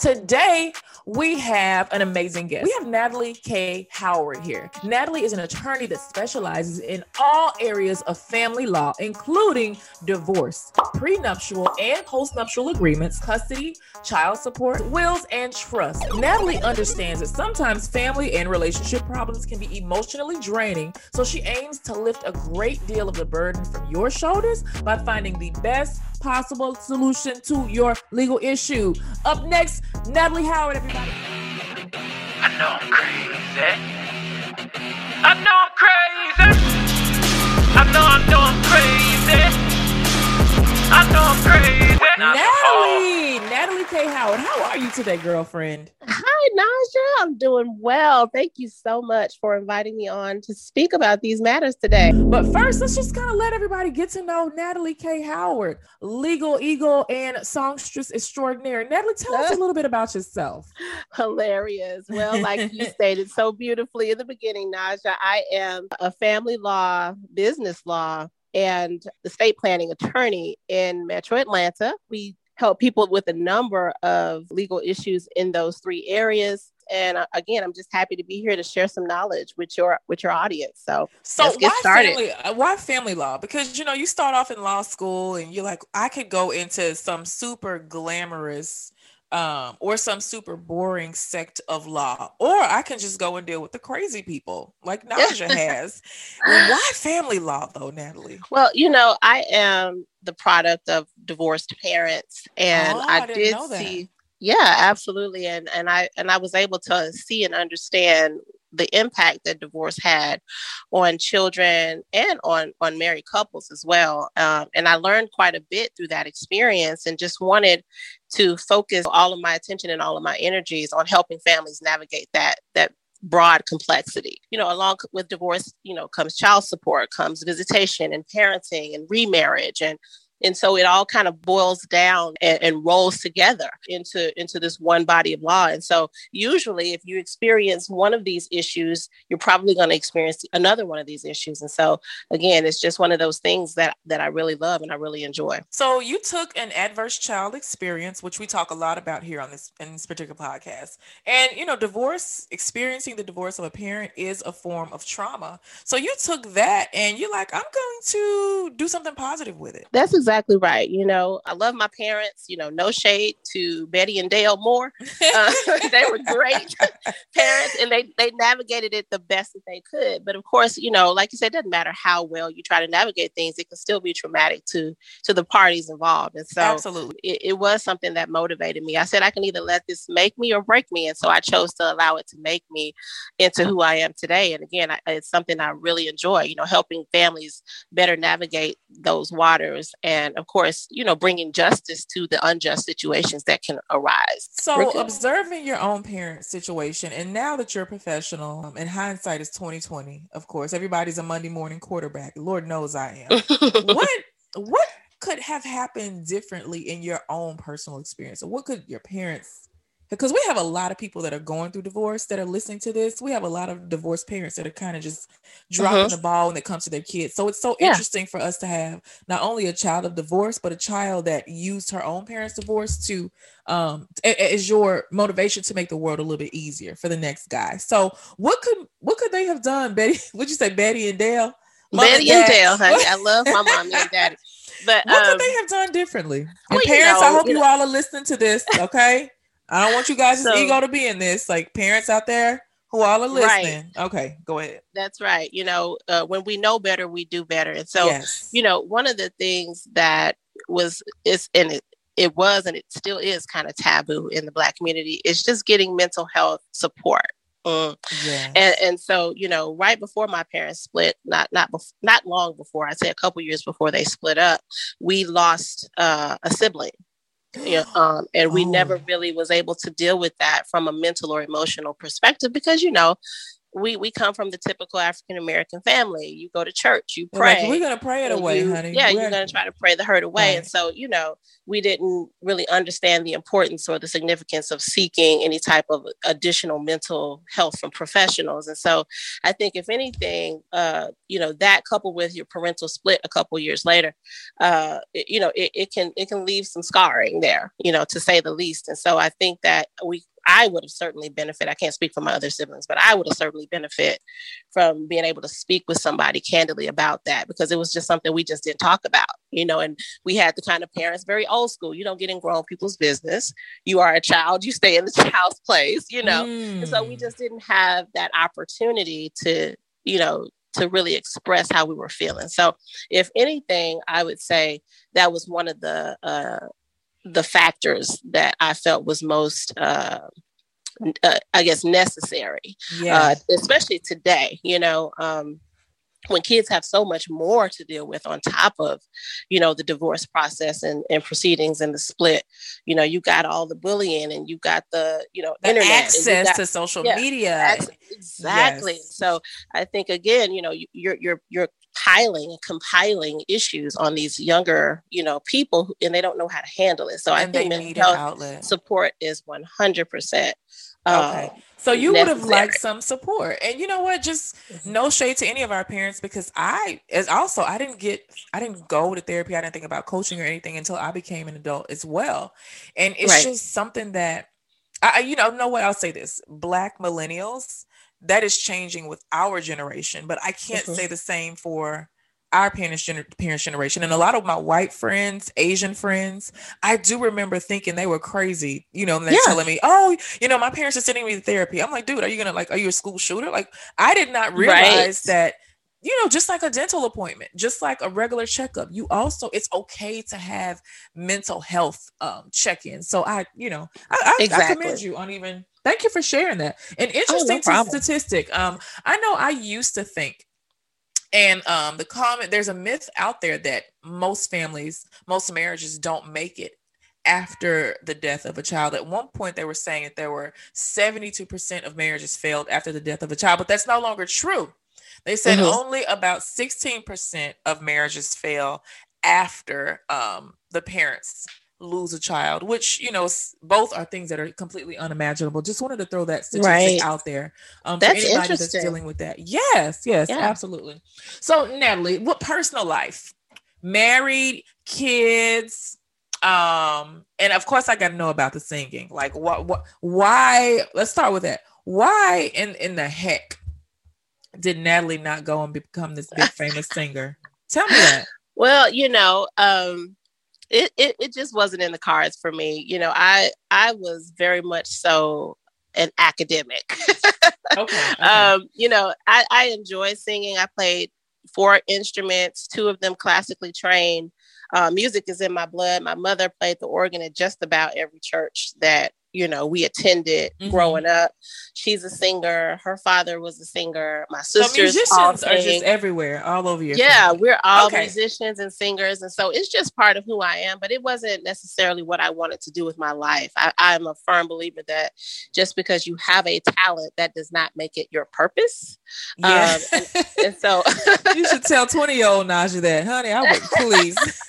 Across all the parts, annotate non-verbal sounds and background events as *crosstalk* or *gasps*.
Today, we have an amazing guest. We have Natalie K. Howard here. Natalie is an attorney that specializes in all areas of family law, including divorce, prenuptial and postnuptial agreements, custody, child support, wills, and trust. Natalie understands that sometimes family and relationship problems can be emotionally draining, so she aims to lift a great deal of the burden from your shoulders by finding the best possible solution to your legal issue. Up next, Natalie Howard, everybody. I know I'm crazy. I know I'm crazy. I know I know I'm crazy. I know I'm crazy. Natalie, Natalie K. Howard, how are you today, girlfriend? Hi, Naja. I'm doing well. Thank you so much for inviting me on to speak about these matters today. But first, let's just kind of let everybody get to know Natalie K. Howard, legal eagle and songstress extraordinaire. Natalie, tell us a *laughs* little bit about yourself. Hilarious. Well, like you *laughs* stated so beautifully in the beginning, Naja, I am a family law, business law, and estate planning attorney in Metro Atlanta. We help people with a number of legal issues in those three areas. And uh, again, I'm just happy to be here to share some knowledge with your with your audience. So, So let's get why started. family? uh, Why family law? Because you know you start off in law school and you're like, I could go into some super glamorous um, or some super boring sect of law, or I can just go and deal with the crazy people like Naja has. Why *laughs* family law though, Natalie? Well, you know, I am the product of divorced parents, and Oh, I I, did see. Yeah, absolutely, and and I and I was able to see and understand the impact that divorce had on children and on on married couples as well. Um, and I learned quite a bit through that experience, and just wanted to focus all of my attention and all of my energies on helping families navigate that that broad complexity. You know, along with divorce, you know, comes child support, comes visitation and parenting and remarriage and and so it all kind of boils down and, and rolls together into into this one body of law. And so usually if you experience one of these issues, you're probably going to experience another one of these issues. And so again, it's just one of those things that that I really love and I really enjoy. So you took an adverse child experience, which we talk a lot about here on this in this particular podcast. And you know, divorce, experiencing the divorce of a parent is a form of trauma. So you took that and you're like, I'm going to do something positive with it. That's exactly right. You know, I love my parents, you know, no shade to Betty and Dale Moore. Uh, *laughs* they were great *laughs* parents and they, they navigated it the best that they could. But of course, you know, like you said, it doesn't matter how well you try to navigate things, it can still be traumatic to to the parties involved. And so Absolutely. it, it was something that motivated me. I said I can either let this make me or break me. And so I chose to allow it to make me into who I am today. And again, I, it's something I really enjoy, you know, helping families better navigate those waters. And of course, you know, bringing justice to the unjust situations that can arise. So observing your own parent situation, and now that you're a professional, um, and hindsight is 2020, of course, everybody's a Monday morning quarterback. Lord knows I am. *laughs* what what could have happened differently in your own personal experience? Or what could your parents because we have a lot of people that are going through divorce that are listening to this. We have a lot of divorced parents that are kind of just dropping Mhm. the ball when it comes to their kids. So it's so Yeah. interesting for us to have not only a child of divorce, but a child that used her own parents' divorce to um a- a- is your motivation to make the world a little bit easier for the next guy. So what could what could they have done, Betty? *laughs* Would you say Betty and Dale? Mom Betty and Dad? Dale, honey. I love my *laughs* mommy and daddy. But What um, could they have done differently? And well, you parents, I hope you you know- all are listening to this, okay? I don't want you guys' So- ego to be in this. Like parents out there who all are Right. listening. Okay, go ahead. that's right. You know, uh, when we know better, we do better. And so, yes. you know, one of the things that was is and it, it was and it still is kind of taboo in the black community is just getting mental health support. Mm. yes. And and so you know, right before my parents split, not not bef- not long before, I'd say a couple years before they split up, we lost uh, a sibling. Yeah, um, and we never Oh. really was able to deal with that from a mental or emotional perspective because you know we we come from the typical African American family. You go to church, you pray. Like, we're gonna pray it away, you, honey. Yeah, We're- you're gonna try to pray the hurt away. Right. And so, you know, we didn't really understand the importance or the significance of seeking any type of additional mental health from professionals. And so I think if anything, uh, you know, that coupled with your parental split a couple years later, uh, it- you know, it, it can it can leave some scarring there, you know, to say the least. And so I think that we I would have certainly benefit. I can't speak for my other siblings, but I would have certainly benefit from being able to speak with somebody candidly about that because it was just something we just didn't talk about, you know. And we had the kind of parents, very old school. You don't get in grown people's business. You are a child. You stay in the *laughs* child's place, you know. And so we Mm. just didn't have that opportunity to, you know, to really express how we were feeling. So, if anything, I would say that was one of the uh, the factors that I felt was most, uh, uh, I guess, necessary, yeah. uh, especially today. You know, um, when kids have so much more to deal with on top of, you know, the divorce process and, and proceedings and the split. You know, you got all the bullying and you got the, you know, the internet, access got- to social yeah, media. Ex- Exactly. Yes. So I think again, you know, you- you're you're you're piling and compiling issues on these younger, you know, people, who- and they don't know how to handle it. So I and they think mental health outlet. support is one hundred percent. Okay. Um, so you would have liked some support. And you know what? Just mm-hmm. no shade to any of our parents because I as also I didn't get I didn't go to therapy. I didn't think about coaching or anything until I became an adult as well. And it's Right. just something that I I- you know, know what I'll say this. Black millennials, that is changing with our generation, but I can't Mhm. say the same for our parents, gener- parents generation and a lot of my white friends asian friends i do remember thinking they were crazy you know and they're Yeah. telling me oh you know my parents are sending me to therapy i'm like dude are you gonna like are you a school shooter like i did not realize Right. that you know just like a dental appointment just like a regular checkup you also it's okay to have mental health um check-ins so i you know i, I, I commend you on even thank you for sharing that an interesting problem. statistic um i know i used to think and um, the comment there's a myth out there that most families, most marriages don't make it after the death of a child. At one point, they were saying that there were 72% of marriages failed after the death of a child, but that's no longer true. They said Mhm. only about 16% of marriages fail after um, the parents lose a child, which you know both are things that are completely unimaginable. Just wanted to throw that statistic Right. out there um, That's for anybody that's dealing with that. Yes, yes, Yeah. absolutely. So Natalie, what personal life? Married, kids, um, and of course I got to know about the singing. Like what, what, why? Let's start with that. Why in in the heck did Natalie not go and become this big famous singer? Tell me that. *laughs* Well, you know, um, it, it it just wasn't in the cards for me. You know, I I was very much so an academic. *laughs* Okay. um, you know, I, I enjoy singing. I played four instruments, two of them classically trained. Uh, music is in my blood. My mother played the organ at just about every church that you know we attended Mhm. growing up. She's a singer. Her father was a singer. My so sisters all musicians are just everywhere, all over your Yeah, family. we're all Okay. musicians and singers. And so it's just part of who I am, but it wasn't necessarily what I wanted to do with my life. I, I'm a firm believer that just because you have a talent, that does not make it your purpose. Yeah. Um, And so, *laughs* you should tell 20 year old Naja that, honey, I would please. *laughs*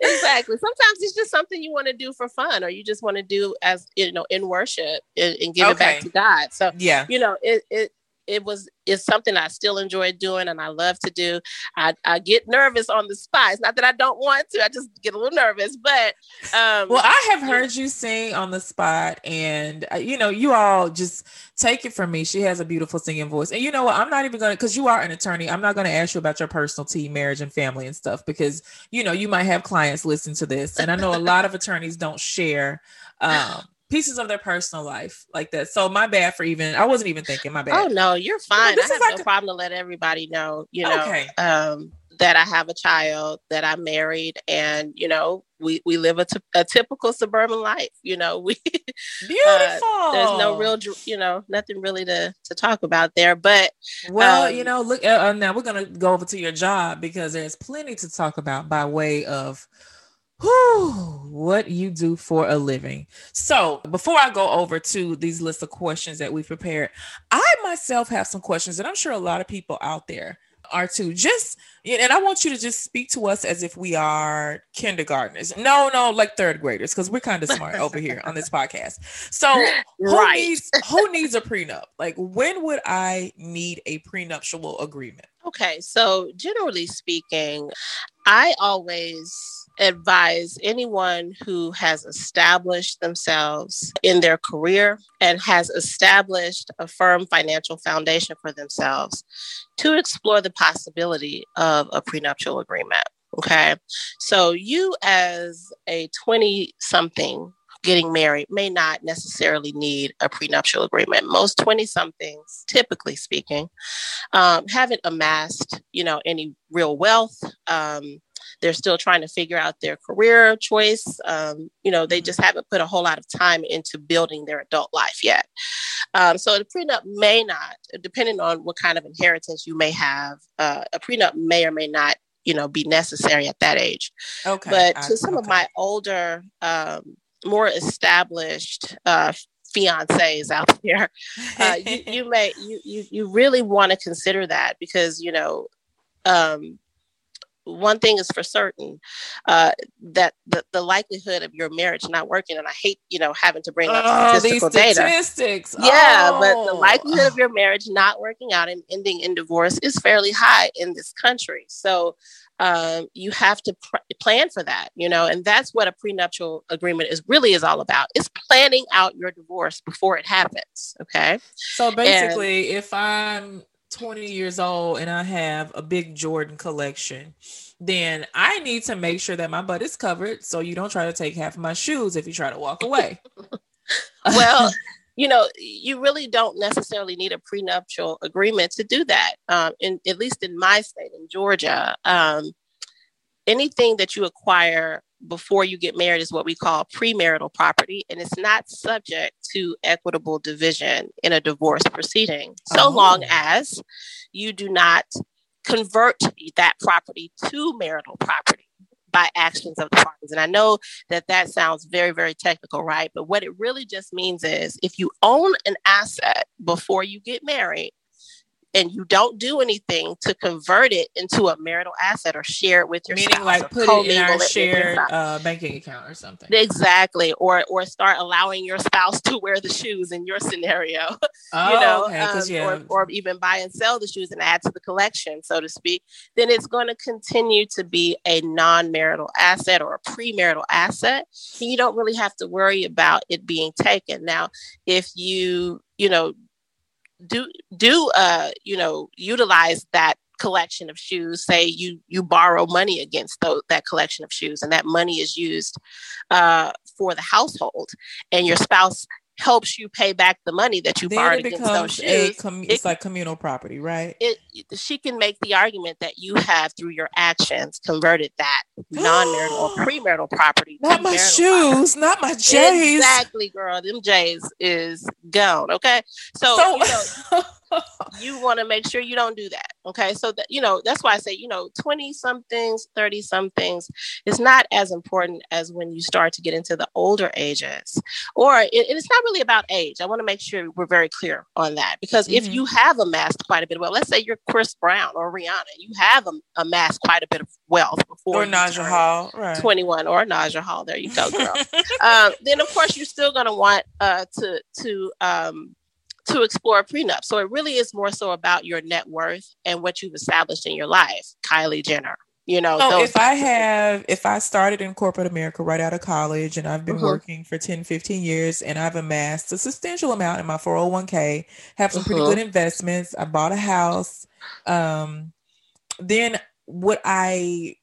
exactly. Sometimes it's just something you want to do for fun or you just want to do as, you know, in worship and, and give it back to God. So, yeah. you know, it, it, it was it's something I still enjoy doing and I love to do. I, I get nervous on the spot. It's not that I don't want to, I just get a little nervous. But um Well, I have heard you sing on the spot, and uh, you know, you all just take it from me. She has a beautiful singing voice, and you know what? I'm not even gonna because you are an attorney. I'm not gonna ask you about your personal tea, marriage, and family and stuff because you know you might have clients listen to this, and I know a lot of attorneys don't share. Um, pieces of their personal life like that so my bad for even i wasn't even thinking my bad Oh no, you're fine. this I is have like no a- problem to let everybody know, you know, Okay. um, that I have a child, that I'm married, and you know, we we live a a typical suburban life. You know, *laughs* we beautiful there's no real, you know, nothing really to to talk about there. But Well, Um, you know, look. Uh, uh, now we're gonna go over to your job because there's plenty to talk about by way of Whew, what you do for a living. So, before I go over to these list of questions that we prepared, I myself have some questions that I'm sure a lot of people out there are too. Just and I want you to just speak to us as if we are kindergartners. No, no, like third graders, because we're kind of smart over here on this podcast. So *laughs* who Right. needs who needs a prenup? Like when would I need a prenuptial agreement? Okay, so generally speaking, I always advise anyone who has established themselves in their career and has established a firm financial foundation for themselves to explore the possibility of a prenuptial agreement. Okay, so you, as a 20 something, Getting married may not necessarily need a prenuptial agreement. Most 20 somethings, typically speaking, um, haven't amassed, you know, any real wealth. Um, they're still trying to figure out their career choice. Um, you know, they just haven't put a whole lot of time into building their adult life yet. Um, so the prenup may not, depending on what kind of inheritance you may have, uh, a prenup may or may not, you know, be necessary at that age. Okay. But I- to some of my older, um, more established uh, fiancés out *laughs* there, uh, you, you *laughs* may you you you really want to consider that because you know um, one thing is for certain uh, that the, the likelihood of your marriage not working and i hate you know having to bring up oh, these statistical data statistics. yeah but the Oh. likelihood of your marriage not working out and ending in divorce is fairly high in this country so um, you have to pr- plan for that you know and that's what a prenuptial agreement is really is all about it's planning out your divorce before it happens okay So basically, if I'm 20 years old and I have a big Jordan collection, then I need to make sure that my butt is covered so you don't try to take half of my shoes if you try to walk away. *laughs* *laughs* well you know you really don't necessarily need a prenuptial agreement to do that um, in at least in my state in georgia um, anything that you acquire before you get married is what we call premarital property and it's not subject to equitable division in a divorce proceeding so Oh. long as you do not convert that property to marital property by actions of the parties and i know that that sounds very very technical right but what it really just means is if you own an asset before you get married and you don't do anything to convert it into a marital asset or share it with your Meaning, spouse like, put it in our shared uh, banking account or something. exactly or or start allowing your spouse to wear the shoes in your scenario Oh, *laughs* you know, okay. 'cause, um, yeah, or, or even buy and sell the shoes and add to the collection, so to speak, then it's going to continue to be a non marital asset or a premarital asset. And you don't really have to worry about it being taken. Now, if you, you know, do, do, uh, you know, utilize that collection of shoes. Say you you borrow money against tho- that collection of shoes and that money is used uh, for the household and your spouse helps you pay back the money that you then borrowed it against those shoes com- it- it's like communal property, right? it she can make the argument that you have through your actions converted that *gasps* non-marital or premarital property Not my shoes, not my property. J's. Exactly, girl. Them J's is gone. Okay, so, So, you know *laughs* *laughs* you want to make sure you don't do that. Okay, so that you know that's why I say you know twenty somethings, thirty somethings is not as important as when you start to get into the older ages, or it, it's not really about age. I want to make sure we're very clear on that because if Mhm. you have amassed quite a bit of wealth, let's say you're Chris Brown or Rihanna, you have amassed quite a bit of wealth before or Naja Hall, right? 21 or Naja Hall. There you go, girl. *laughs* um, then of course you're still going to want uh, to to um, to explore a prenup. So it really is more so about your net worth and what you've established in your life. Kylie Jenner, you know. So if I types of things. have, if I started in corporate America right out of college and I've been Mhm. working for 10, 15 years and I've amassed a substantial amount in my 401k, have some pretty Mhm. good investments, I bought a house, um, then would I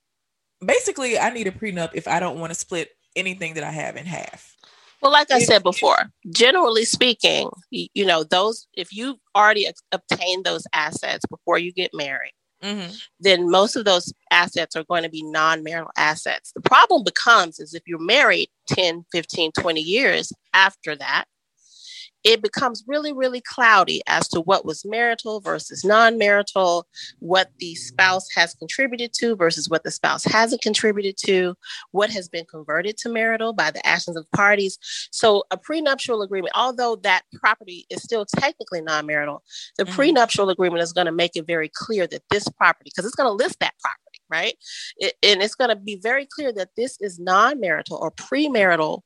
basically I need a prenup if I don't want to split anything that I have in half. Well, like I said before, generally speaking, you, know, those if you've already obtained those assets before you get married, Mm-hmm. then most of those assets are going to be non-marital assets. The problem becomes is if you're married 10, 15, 20 years after that, it becomes really, really cloudy as to what was marital versus non marital, what the spouse has contributed to versus what the spouse hasn't contributed to, what has been converted to marital by the actions of parties. So, a prenuptial agreement, although that property is still technically non marital, the mm-hmm. prenuptial agreement is going to make it very clear that this property, because it's going to list that property right? It, and it's going to be very clear that this is non marital or premarital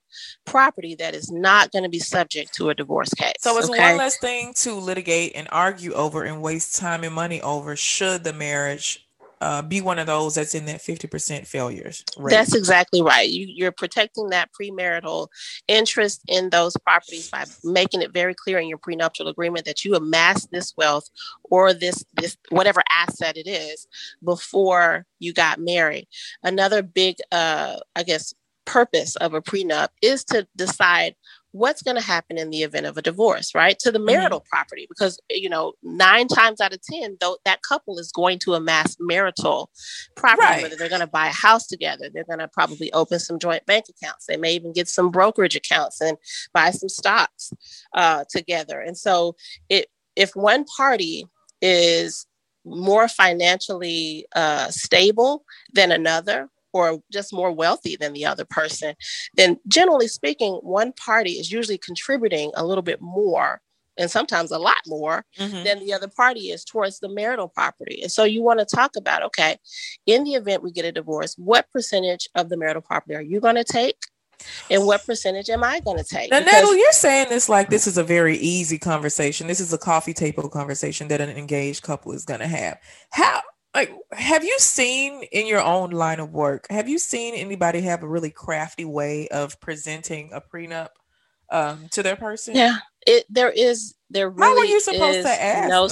property that is not going to be subject to a divorce case. So it's okay? one less thing to litigate and argue over and waste time and money over should the marriage uh, be one of those that's in that 50% failures. Rate. That's exactly right. You, you're protecting that premarital interest in those properties by making it very clear in your prenuptial agreement that you amassed this wealth or this this whatever asset it is before you got married. Another big, uh, I guess, purpose of a prenup is to decide what's going to happen in the event of a divorce, right? To the mm-hmm. marital mm-hmm. property, because you know nine times out of ten, though that couple is going to amass marital property. Right. Whether they're going to buy a house together, they're going to probably open some joint bank accounts. They may even get some brokerage accounts and buy some stocks uh, together. And so, it if one party is more financially uh, stable than another or just more wealthy than the other person, then generally speaking, one party is usually contributing a little bit more and sometimes a lot more mm-hmm. than the other party is towards the marital property. And so you want to talk about okay, in the event we get a divorce, what percentage of the marital property are you going to take? And what percentage am I going to take? Now, because- you're saying this like this is a very easy conversation. This is a coffee table conversation that an engaged couple is going to have. How like have you seen in your own line of work have you seen anybody have a really crafty way of presenting a prenup um, to their person? Yeah it there is there really how are you supposed to ask? no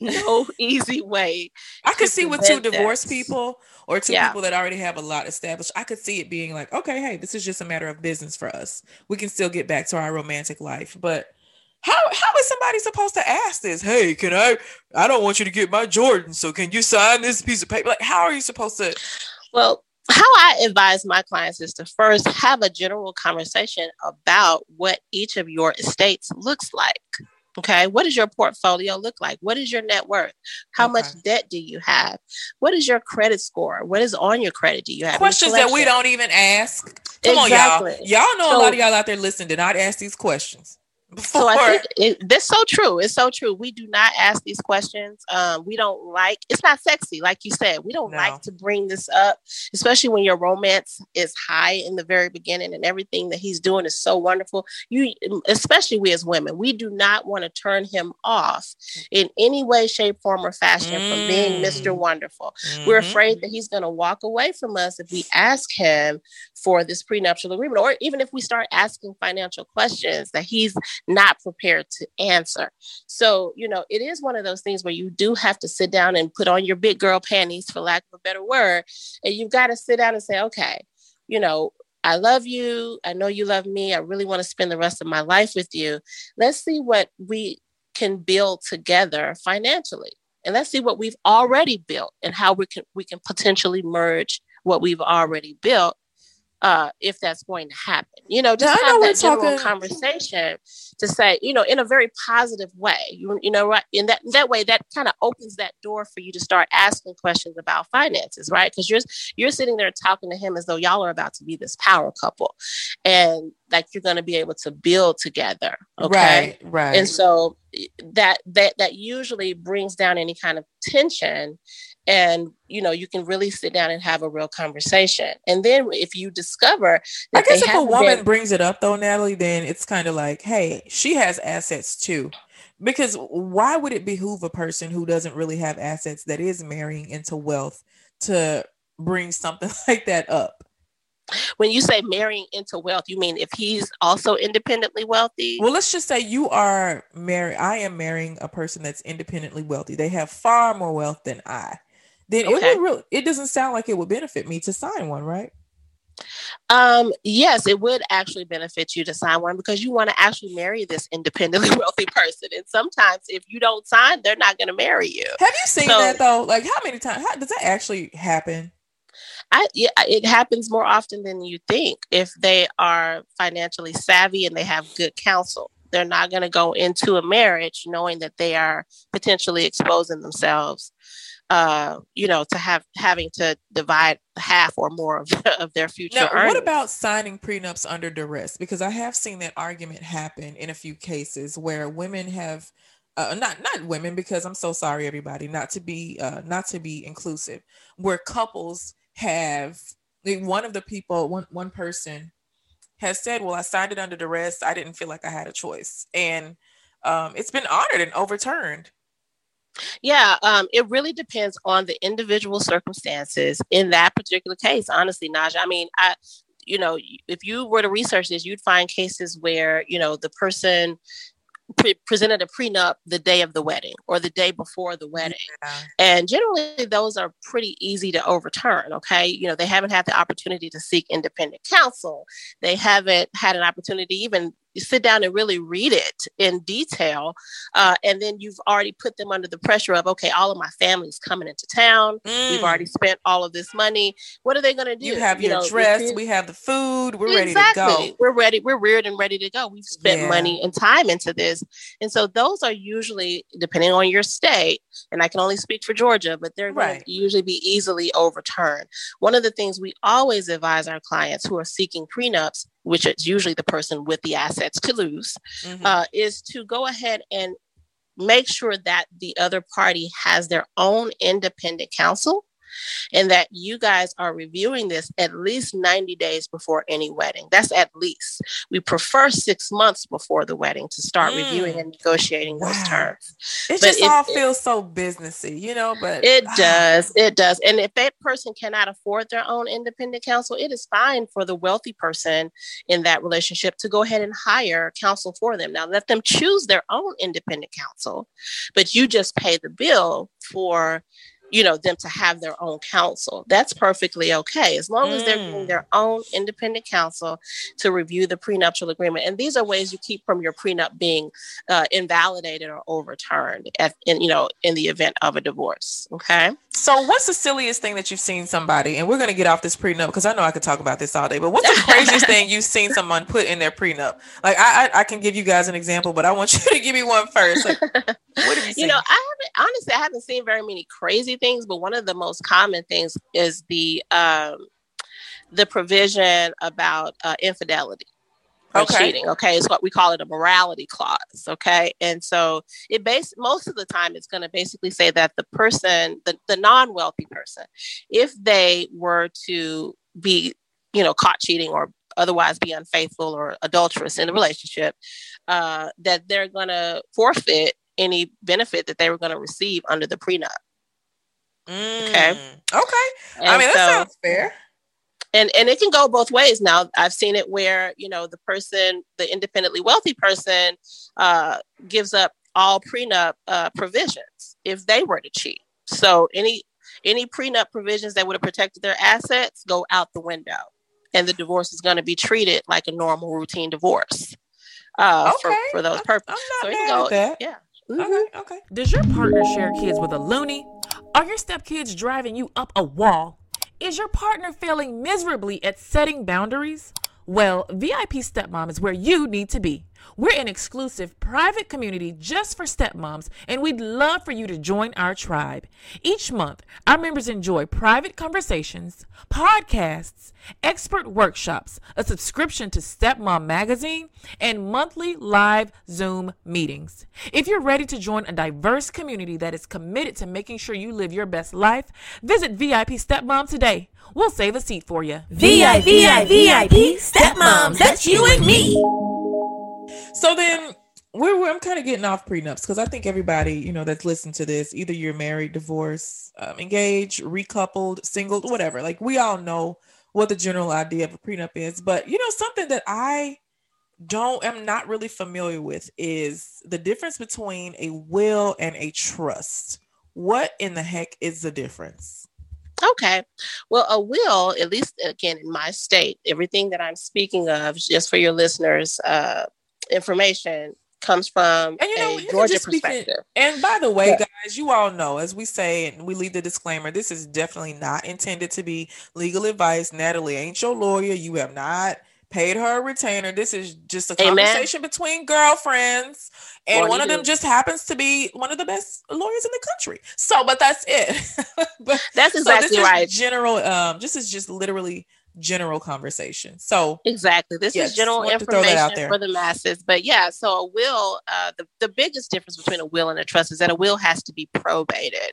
*laughs* no easy way i could see with two divorced people or two yeah. people that already have a lot established i could see it being like okay hey this is just a matter of business for us. We can still get back to our romantic life but how how is somebody supposed to ask this? Hey, can I? I don't want you to get my Jordan, so can you sign this piece of paper? Like, how are you supposed to? Well, how I advise my clients is to first have a general conversation about what each of your estates looks like. Okay, what does your portfolio look like? What is your net worth? How okay. much debt do you have? What is your credit score? What is on your credit? Do you have questions that we don't even ask? Come exactly. on, y'all. Y'all know so, a lot of y'all out there listening did not ask these questions. So I think it, that's so true. It's so true. We do not ask these questions. Um, we don't like. It's not sexy, like you said. We don't no. like to bring this up, especially when your romance is high in the very beginning and everything that he's doing is so wonderful. You, especially we as women, we do not want to turn him off in any way, shape, form, or fashion mm. from being Mister mm. Wonderful. Mm-hmm. We're afraid that he's going to walk away from us if we ask him for this prenuptial agreement, or even if we start asking financial questions that he's not prepared to answer. So, you know, it is one of those things where you do have to sit down and put on your big girl panties, for lack of a better word. And you've got to sit down and say, okay, you know, I love you. I know you love me. I really want to spend the rest of my life with you. Let's see what we can build together financially. And let's see what we've already built and how we can we can potentially merge what we've already built uh, if that's going to happen. You know, just have that general talking... conversation to say, you know, in a very positive way. You, you know, right? In that that way, that kind of opens that door for you to start asking questions about finances, right? Because you're you're sitting there talking to him as though y'all are about to be this power couple, and like you're going to be able to build together. Okay, right, right. And so that that that usually brings down any kind of tension and you know you can really sit down and have a real conversation. And then if you discover i guess if a woman been... brings it up though natalie then it's kind of like hey she has assets too. Because why would it behoove a person who doesn't really have assets that is marrying into wealth to bring something *laughs* like that up? When you say marrying into wealth you mean if he's also independently wealthy? Well let's just say you are married i am marrying a person that's independently wealthy. They have far more wealth than i then okay. it really, it doesn't sound like it would benefit me to sign one, right? Um, yes, it would actually benefit you to sign one because you want to actually marry this independently *laughs* wealthy person. And sometimes if you don't sign, they're not going to marry you. Have you seen so, that though? Like how many times how, does that actually happen? I, yeah, it happens more often than you think if they are financially savvy and they have good counsel they're not going to go into a marriage knowing that they are potentially exposing themselves uh, you know, to have having to divide half or more of, *laughs* of their future. Now, earnings. what about signing prenups under duress? Because I have seen that argument happen in a few cases where women have. Uh, not not women because I'm so sorry everybody not to be uh, not to be inclusive where couples have one of the people one one person has said well I signed it under duress I didn't feel like I had a choice and um, it's been honored and overturned yeah, um, it really depends on the individual circumstances in that particular case. Honestly, Naja, I mean, I, you know, if you were to research this, you'd find cases where you know the person pre- presented a prenup the day of the wedding or the day before the wedding. Yeah. And generally, those are pretty easy to overturn. Okay. You know, they haven't had the opportunity to seek independent counsel, they haven't had an opportunity even you sit down and really read it in detail uh, and then you've already put them under the pressure of okay all of my family's coming into town mm. we've already spent all of this money what are they going to do you have you your know, dress we have the food we're exactly. ready to go we're ready we're reared and ready to go we've spent yeah. money and time into this and so those are usually depending on your state and i can only speak for georgia but they're right. usually be easily overturned one of the things we always advise our clients who are seeking prenups which is usually the person with the assets to lose, mm-hmm. uh, is to go ahead and make sure that the other party has their own independent counsel and that you guys are reviewing this at least 90 days before any wedding. That's at least. We prefer six months before the wedding to start mm. reviewing and negotiating wow. those terms. It but just it, all feels so businessy, you know, but it does. It does. And if that person cannot afford their own independent counsel, it is fine for the wealthy person in that relationship to go ahead and hire counsel for them. Now let them choose their own independent counsel, but you just pay the bill for you know them to have their own counsel. That's perfectly okay as long mm. as they're getting their mm. own independent counsel to review the prenuptial agreement. And these are ways you keep from your prenup being uh, invalidated or overturned at, in you know in the event of a divorce okay? So what's the silliest thing that you've seen somebody and we're going to get off this prenup because i know i could talk about this all day but what's the craziest thing you've seen someone put in their prenup? Like I, I, I can give you guys an example but i want you to give me one first. Like, what have you, *laughs* you know i haven't honestly i haven't seen very many crazy things, but one of the most common things is the um, the provision about uh, infidelity or okay. cheating. Okay, it's what we call it a morality clause. Okay, and so it base most of the time it's going to basically say that the person, the, the non wealthy person, if they were to be, you know, caught cheating or otherwise be unfaithful or adulterous in a relationship, uh, that they're going to forfeit any benefit that they were going to receive under the prenup. Mm, okay. Okay. And I mean, that so, sounds fair. And and it can go both ways. Now, I've seen it where you know the person, the independently wealthy person, uh, gives up all prenup uh, provisions if they were to cheat. So any any prenup provisions that would have protected their assets go out the window, and the divorce is going to be treated like a normal routine divorce uh, okay. for, for those purposes. I'm not so mad go, that. Yeah. Mm-hmm. Okay. Okay. Does your partner share kids with a loony? Are your stepkids driving you up a wall? Is your partner failing miserably at setting boundaries? Well, VIP Stepmom is where you need to be. We're an exclusive private community just for stepmoms, and we'd love for you to join our tribe. Each month, our members enjoy private conversations, podcasts, expert workshops, a subscription to Stepmom Magazine, and monthly live Zoom meetings. If you're ready to join a diverse community that is committed to making sure you live your best life, visit VIP Stepmom today. We'll save a seat for you. VIP, VIP, Stepmoms, that's you and me. So then we're, we're I'm kind of getting off prenups because I think everybody, you know, that's listened to this, either you're married, divorced, um, engaged, recoupled, single, whatever. Like we all know what the general idea of a prenup is. But you know, something that I don't am not really familiar with is the difference between a will and a trust. What in the heck is the difference? Okay. Well, a will, at least again in my state, everything that I'm speaking of, just for your listeners, uh, information comes from and you know, a Georgia perspective. And by the way, yeah. guys, you all know, as we say, and we leave the disclaimer, this is definitely not intended to be legal advice. Natalie ain't your lawyer. You have not paid her a retainer. This is just a Amen. conversation between girlfriends, and one of them do. just happens to be one of the best lawyers in the country. So, but that's it. *laughs* but That's so exactly is right. general. Um, this is just literally general conversation. So Exactly. This Yes, is general wanted to throw that out information there. for the masses. But yeah, so a will, uh, the, the biggest difference between a will and a trust is that a will has to be probated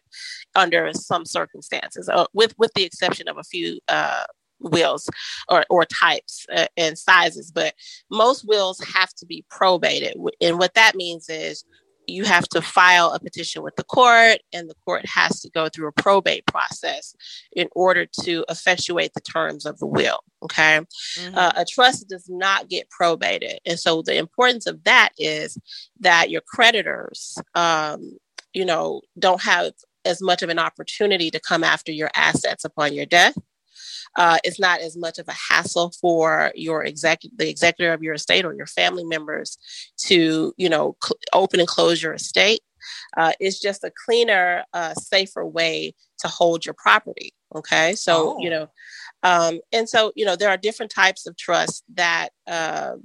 under some circumstances, uh, with, with the exception of a few uh, wills or, or types uh, and sizes. But most wills have to be probated. And what that means is you have to file a petition with the court, and the court has to go through a probate process in order to effectuate the terms of the will. Okay. mhm. Uh, a trust does not get probated. And so the importance of that is that your creditors, um, you know, don't have as much of an opportunity to come after your assets upon your death. Uh, it's not as much of a hassle for your exec- the executor of your estate or your family members to, you know, cl- open and close your estate. Uh, it's just a cleaner, uh, safer way to hold your property. Okay, so Oh. you know, um, and so you know there are different types of trust that uh,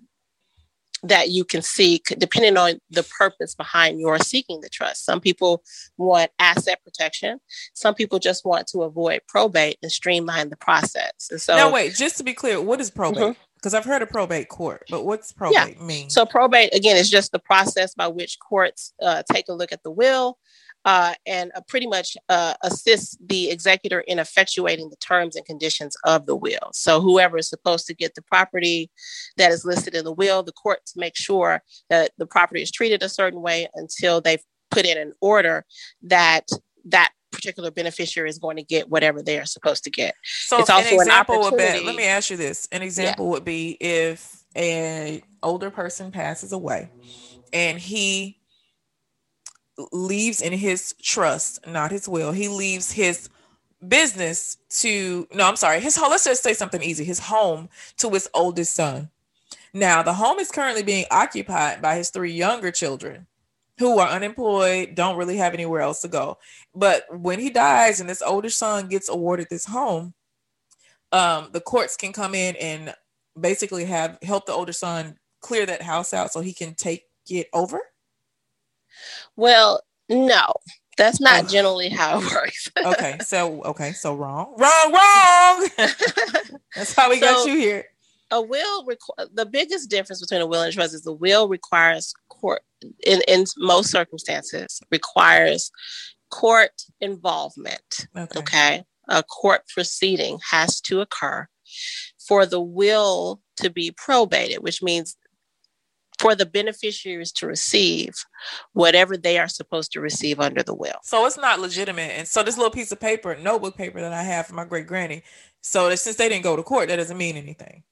that you can seek depending on the purpose behind your seeking the trust. Some people want asset protection. Some people just want to avoid probate and streamline the process. And so, now wait, just to be clear, what is probate? Because I've heard of probate court, but what's probate mean? So probate again is just the process by which courts uh, take a look at the will uh, and uh, pretty much uh, assist the executor in effectuating the terms and conditions of the will. So whoever is supposed to get the property that is listed in the will, the courts make sure that the property is treated a certain way until they've put in an order that that particular beneficiary is going to get whatever they are supposed to get. So It's an also an example would be, let me ask you this. An example would be if an older person passes away and he leaves in his trust, not his will, he leaves his business to no, I'm sorry, his home. Let's just say something easy, his home to his oldest son. Now the home is currently being occupied by his three younger children who are unemployed, don't really have anywhere else to go. But when he dies and this older son gets awarded this home, um, the courts can come in and basically have help the older son clear that house out so he can take it over. Well, no, that's not Oh. generally how it works. *laughs* Okay, so okay, so wrong, wrong, wrong. *laughs* That's how we got you here. a will requ- the biggest difference between a will and trust is the will requires court in, in most circumstances requires court involvement Okay. okay a court proceeding has to occur for the will to be probated which means for the beneficiaries to receive whatever they are supposed to receive under the will So it's not legitimate. And so this little piece of paper, notebook paper that I have for my great granny. So that since they didn't go to court, that doesn't mean anything.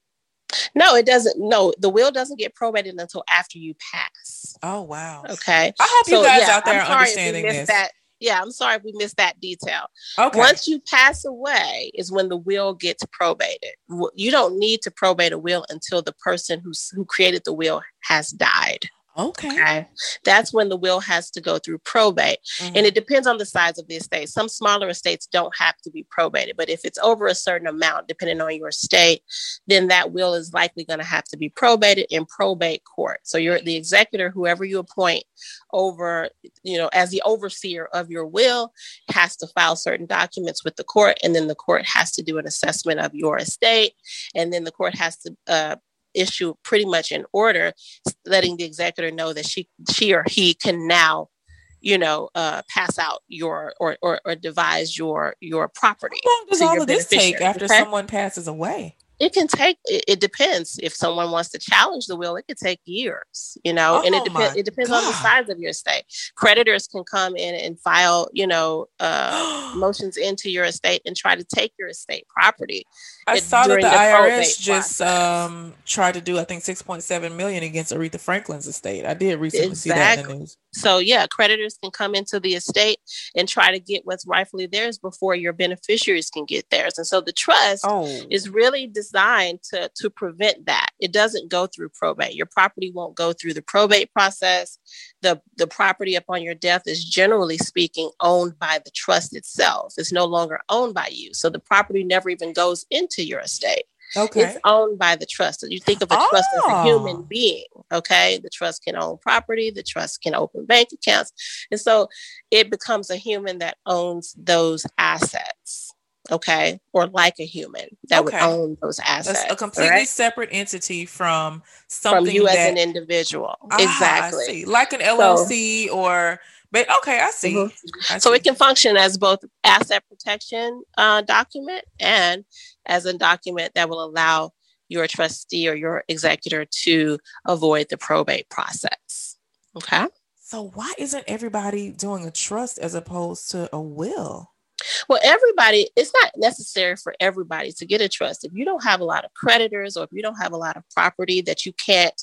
no it doesn't no the will doesn't get probated until after you pass Oh wow. okay I hope you guys yeah, out there are sorry if we understanding this. That, yeah, I'm sorry if we missed that detail. Okay. Once you pass away, is when the will gets probated. You don't need to probate a will until the person who's, who created the will has died. Okay. Okay, that's when the will has to go through probate, Mhm. and it depends on the size of the estate. Some smaller estates don't have to be probated, but if it's over a certain amount, depending on your estate, then that will is likely going to have to be probated in probate court. So you're the executor, whoever you appoint over, you know, as the overseer of your will, has to file certain documents with the court, and then the court has to do an assessment of your estate, and then the court has to uh, issue pretty much in order letting the executor know that she she or he can now you know uh pass out your or or, or devise your your property How long does all of this take after okay? someone passes away? It can take it, it depends. If someone wants to challenge the will it could take years you know and it Oh, depends it depends on the size of your estate. Creditors can come in and file you know uh *gasps* motions into your estate and try to take your estate property I saw that the the IRS just um tried to do I think 6.7 million against Aretha Franklin's estate. I did recently see that in the news. So yeah, creditors can come into the estate and try to get what's rightfully theirs before your beneficiaries can get theirs. And so the trust Oh. is really designed to to prevent that. It doesn't go through probate. Your property won't go through the probate process. The the property upon your death is generally speaking owned by the trust itself. It's no longer owned by you. So the property never even goes into your estate. Okay. It's owned by the trust. So you think of a trust as a human Oh. being. Okay. The trust can own property, the trust can open bank accounts. And so it becomes a human that owns those assets. Okay. Or like a human that would own those assets. That's a completely right? separate entity from from something you that as an individual. Ah, exactly. like an LLC or but okay, I see. Mhm. I So see. it can function as both asset protection uh, document and as a document that will allow your trustee or your executor to avoid the probate process. Okay. So why isn't everybody doing a trust as opposed to a will? Well, everybody, it's not necessary for everybody to get a trust. If you don't have a lot of creditors or if you don't have a lot of property that you can't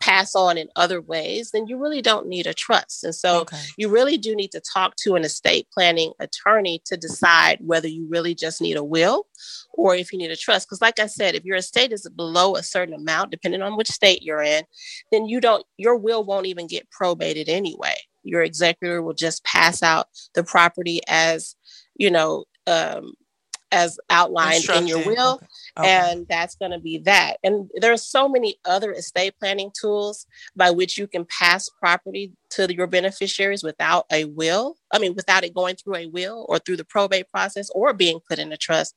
pass on in other ways, then you really don't need a trust. And so okay. you really do need to talk to an estate planning attorney to decide whether you really just need a will or if you need a trust. Because, like I said, if your estate is below a certain amount, depending on which state you're in, then you don't, your will won't even get probated anyway. Your executor will just pass out the property as, you know, um, as outlined in your will Okay. Okay. and that's going to be that and there are so many other estate planning tools by which you can pass property to your beneficiaries without a will i mean without it going through a will or through the probate process or being put in a trust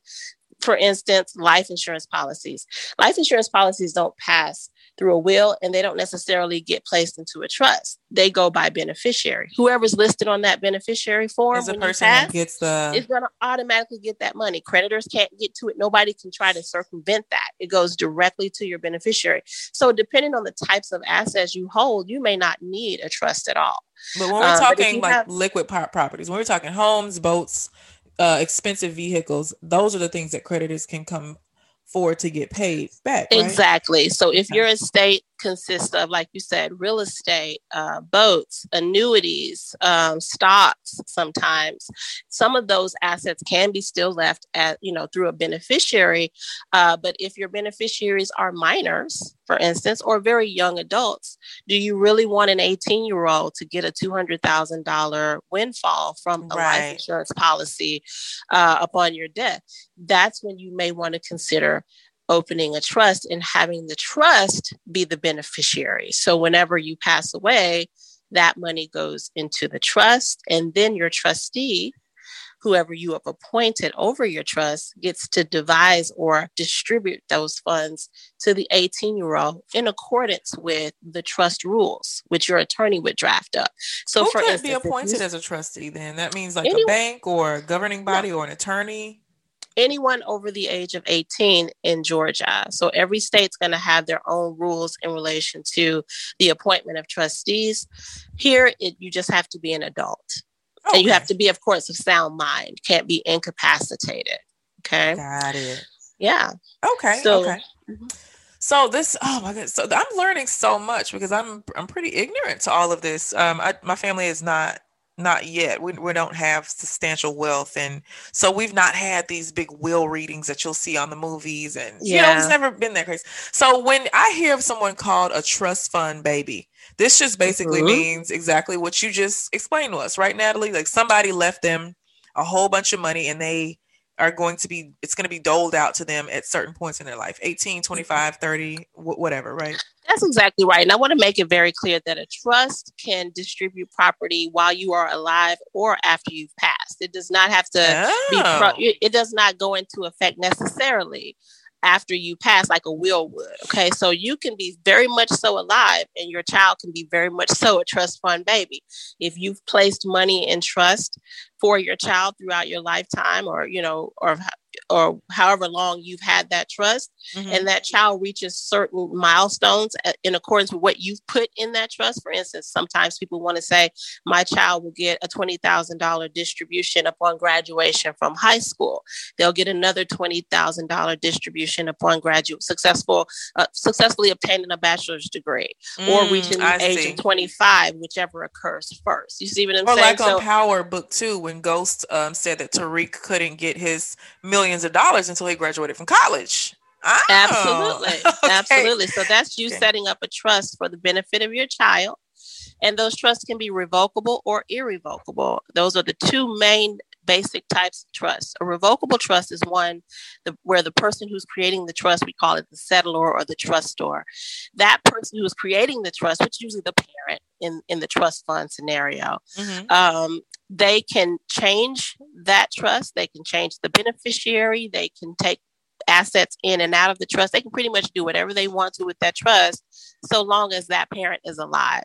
for instance life insurance policies life insurance policies don't pass through a will and they don't necessarily get placed into a trust they go by beneficiary whoever's listed on that beneficiary form Is the person pass, that gets the it's going to automatically get that money. Creditors can't get to it. Nobody can try to circumvent that. It goes directly to your beneficiary. So, depending on the types of assets you hold, you may not need a trust at all. But when we're Um, talking like have- liquid pro- properties, when we're talking homes, boats, uh, expensive vehicles, those are the things that creditors can come forward to get paid back. Right? Exactly. So, if your estate consists of, like you said, real estate, uh, boats, annuities, um, stocks, sometimes some of those assets can be still left at, you know, through a beneficiary. Uh, but if your beneficiaries are minors, for instance, or very young adults, do you really want an 18 year old to get a $200,000 windfall from a Right. life insurance policy uh, upon your death? That's when you may want to consider opening a trust and having the trust be the beneficiary. So whenever you pass away, that money goes into the trust, and then your trustee, whoever you have appointed over your trust, gets to devise or distribute those funds to the 18 year old in accordance with the trust rules, which your attorney would draft up. So, Who for could instance, be if you- appointed as a trustee then? That means like a bank or a governing body or an attorney. Anyone over the age of 18 in Georgia. So every state's going to have their own rules in relation to the appointment of trustees. Here, it, you just have to be an adult. And you have to be, of course, of sound mind, can't be incapacitated. Okay. Got it. Yeah. Okay. So- okay. Mhm. So this, oh my god! So I'm learning so much because I'm I'm pretty ignorant to all of this. Um, I, my family is not not yet. We we don't have substantial wealth, and so we've not had these big will readings that you'll see on the movies, and you know it's never been that crazy. So when I hear of someone called a trust fund baby, this just basically Mhm. means exactly what you just explained to us, right, Natalie? Like somebody left them a whole bunch of money, and they are going to be it's going to be doled out to them at certain points in their life 18 mm-hmm. 25 30 wh- whatever right That's exactly right. And I want to make it very clear that a trust can distribute property while you are alive or after you've passed. It does not have to be Oh. pro- it it does not go into effect necessarily after you pass like a will would okay? So you can be very much so alive and your child can be very much so a trust fund baby. If you've placed money in trust for your child throughout your lifetime or you know or or however long you've had that trust Mhm. and that child reaches certain milestones in accordance with what you've put in that trust. For instance, sometimes people want to say, My child will get a $20,000 distribution upon graduation from high school. They'll get another $20,000 distribution upon graduate successful, uh, successfully obtaining a bachelor's degree or Mm, reaching I the age see. of 25, whichever occurs first. You see what I'm or saying? like on So- power book two when ghost um, said that tariq couldn't get his millions of dollars until he graduated from college Oh, Absolutely. *laughs* okay. Absolutely. So that's you Okay. setting up a trust for the benefit of your child. And those trusts can be revocable or irrevocable. Those are the two main basic types of trust. A revocable trust is one the, where the person who's creating the trust, we call it the settlor or the trustor. That person who is creating the trust, which is usually the parent in, in the trust fund scenario, Mhm. um, they can change that trust. They can change the beneficiary. They can take assets in and out of the trust. They can pretty much do whatever they want to with that trust, so long as that parent is alive.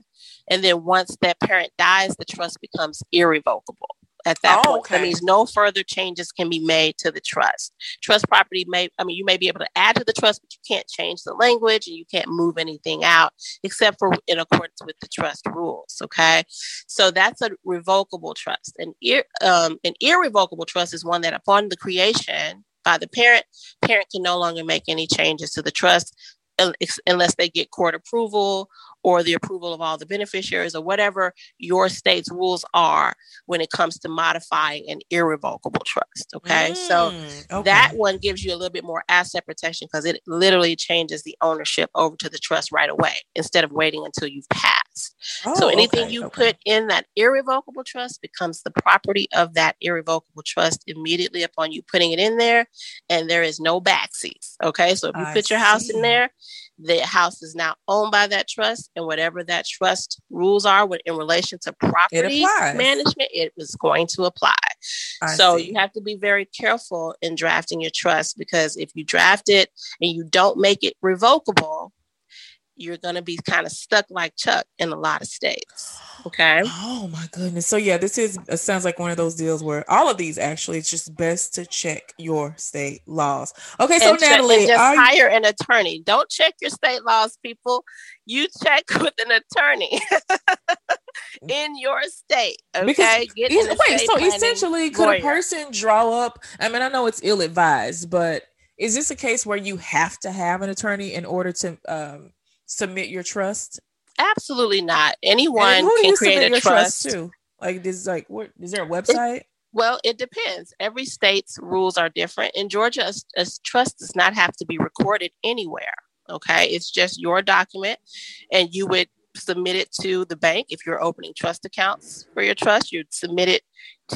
And then once that parent dies, the trust becomes irrevocable. At that Oh, point, that means no further changes can be made to the trust. Trust property may, I mean, you may be able to add to the trust, but you can't change the language and you can't move anything out except for in accordance with the trust rules. Okay. So that's a revocable trust. An, ir- um, an irrevocable trust is one that upon the creation by the parent, parent can no longer make any changes to the trust unless they get court approval or the approval of all the beneficiaries or whatever your state's rules are when it comes to modifying an irrevocable trust. Okay. So Mm, okay. that one gives you a little bit more asset protection because it literally changes the ownership over to the trust right away instead of waiting until you've passed. so Oh, anything okay, you okay. put in that irrevocable trust becomes the property of that irrevocable trust immediately upon you putting it in there, and there is no backseats. Okay, so if you I put your house see. in there, the house is now owned by that trust, and whatever that trust rules are with, in relation to property applies. management, it is going to apply. I so see. you have to be very careful in drafting your trust because if you draft it and you don't make it revocable, you're going to be kind of stuck like Chuck in a lot of states. Okay. Oh my goodness. So yeah, this is it sounds like one of those deals where all of these actually it's just best to check your state laws. Okay, so and, Natalie, just are you- hire an attorney. Don't check your state laws, people. You check *laughs* with an attorney *laughs* in your state. Because Okay. Get is- wait, so essentially could lawyer. a person draw up I mean I know it's ill advised, but is this a case where you have to have an attorney in order to um, submit your trust? Absolutely not. Anyone can create a trust. trust to? Like this like what is there a website? Well, it depends. Every state's rules are different. In Georgia, a, a trust does not have to be recorded anywhere. Okay. It's just your document, and you would submit it to the bank if you're opening trust accounts for your trust. You'd submit it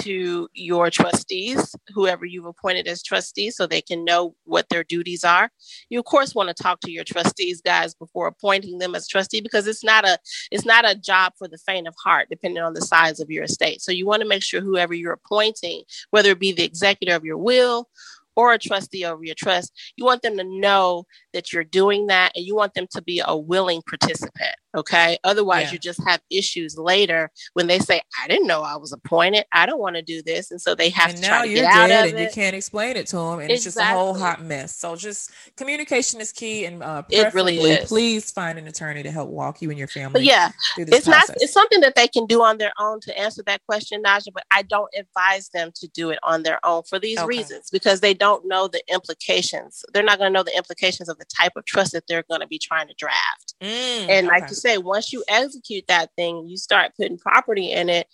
to your trustees, whoever you've appointed as trustees, so they can know what their duties are. You of course want to talk to your trustees guys before appointing them as trustee because it's not a it's not a job for the faint of heart, depending on the size of your estate. So you want to make sure whoever you're appointing, whether it be the executor of your will or a trustee over your trust, you want them to know that you're doing that and you want them to be a willing participant. Okay. Otherwise, Yeah. you just have issues later when they say, I didn't know I was appointed. I don't want to do this. And so they have and to now try to you're get out dead of and you can't explain it to them and it's just a whole hot mess so just communication is key and uh It really is. please find an attorney to help walk you and your family But yeah, through this it's not it's something that they can do on their own to answer that question naja but i don't advise them to do it on their own for these Okay. reasons because they don't know the implications they're not going to know the implications of the type of trust that they're going to be trying to draft Mm, and like okay. you say once you execute that thing you start putting property in it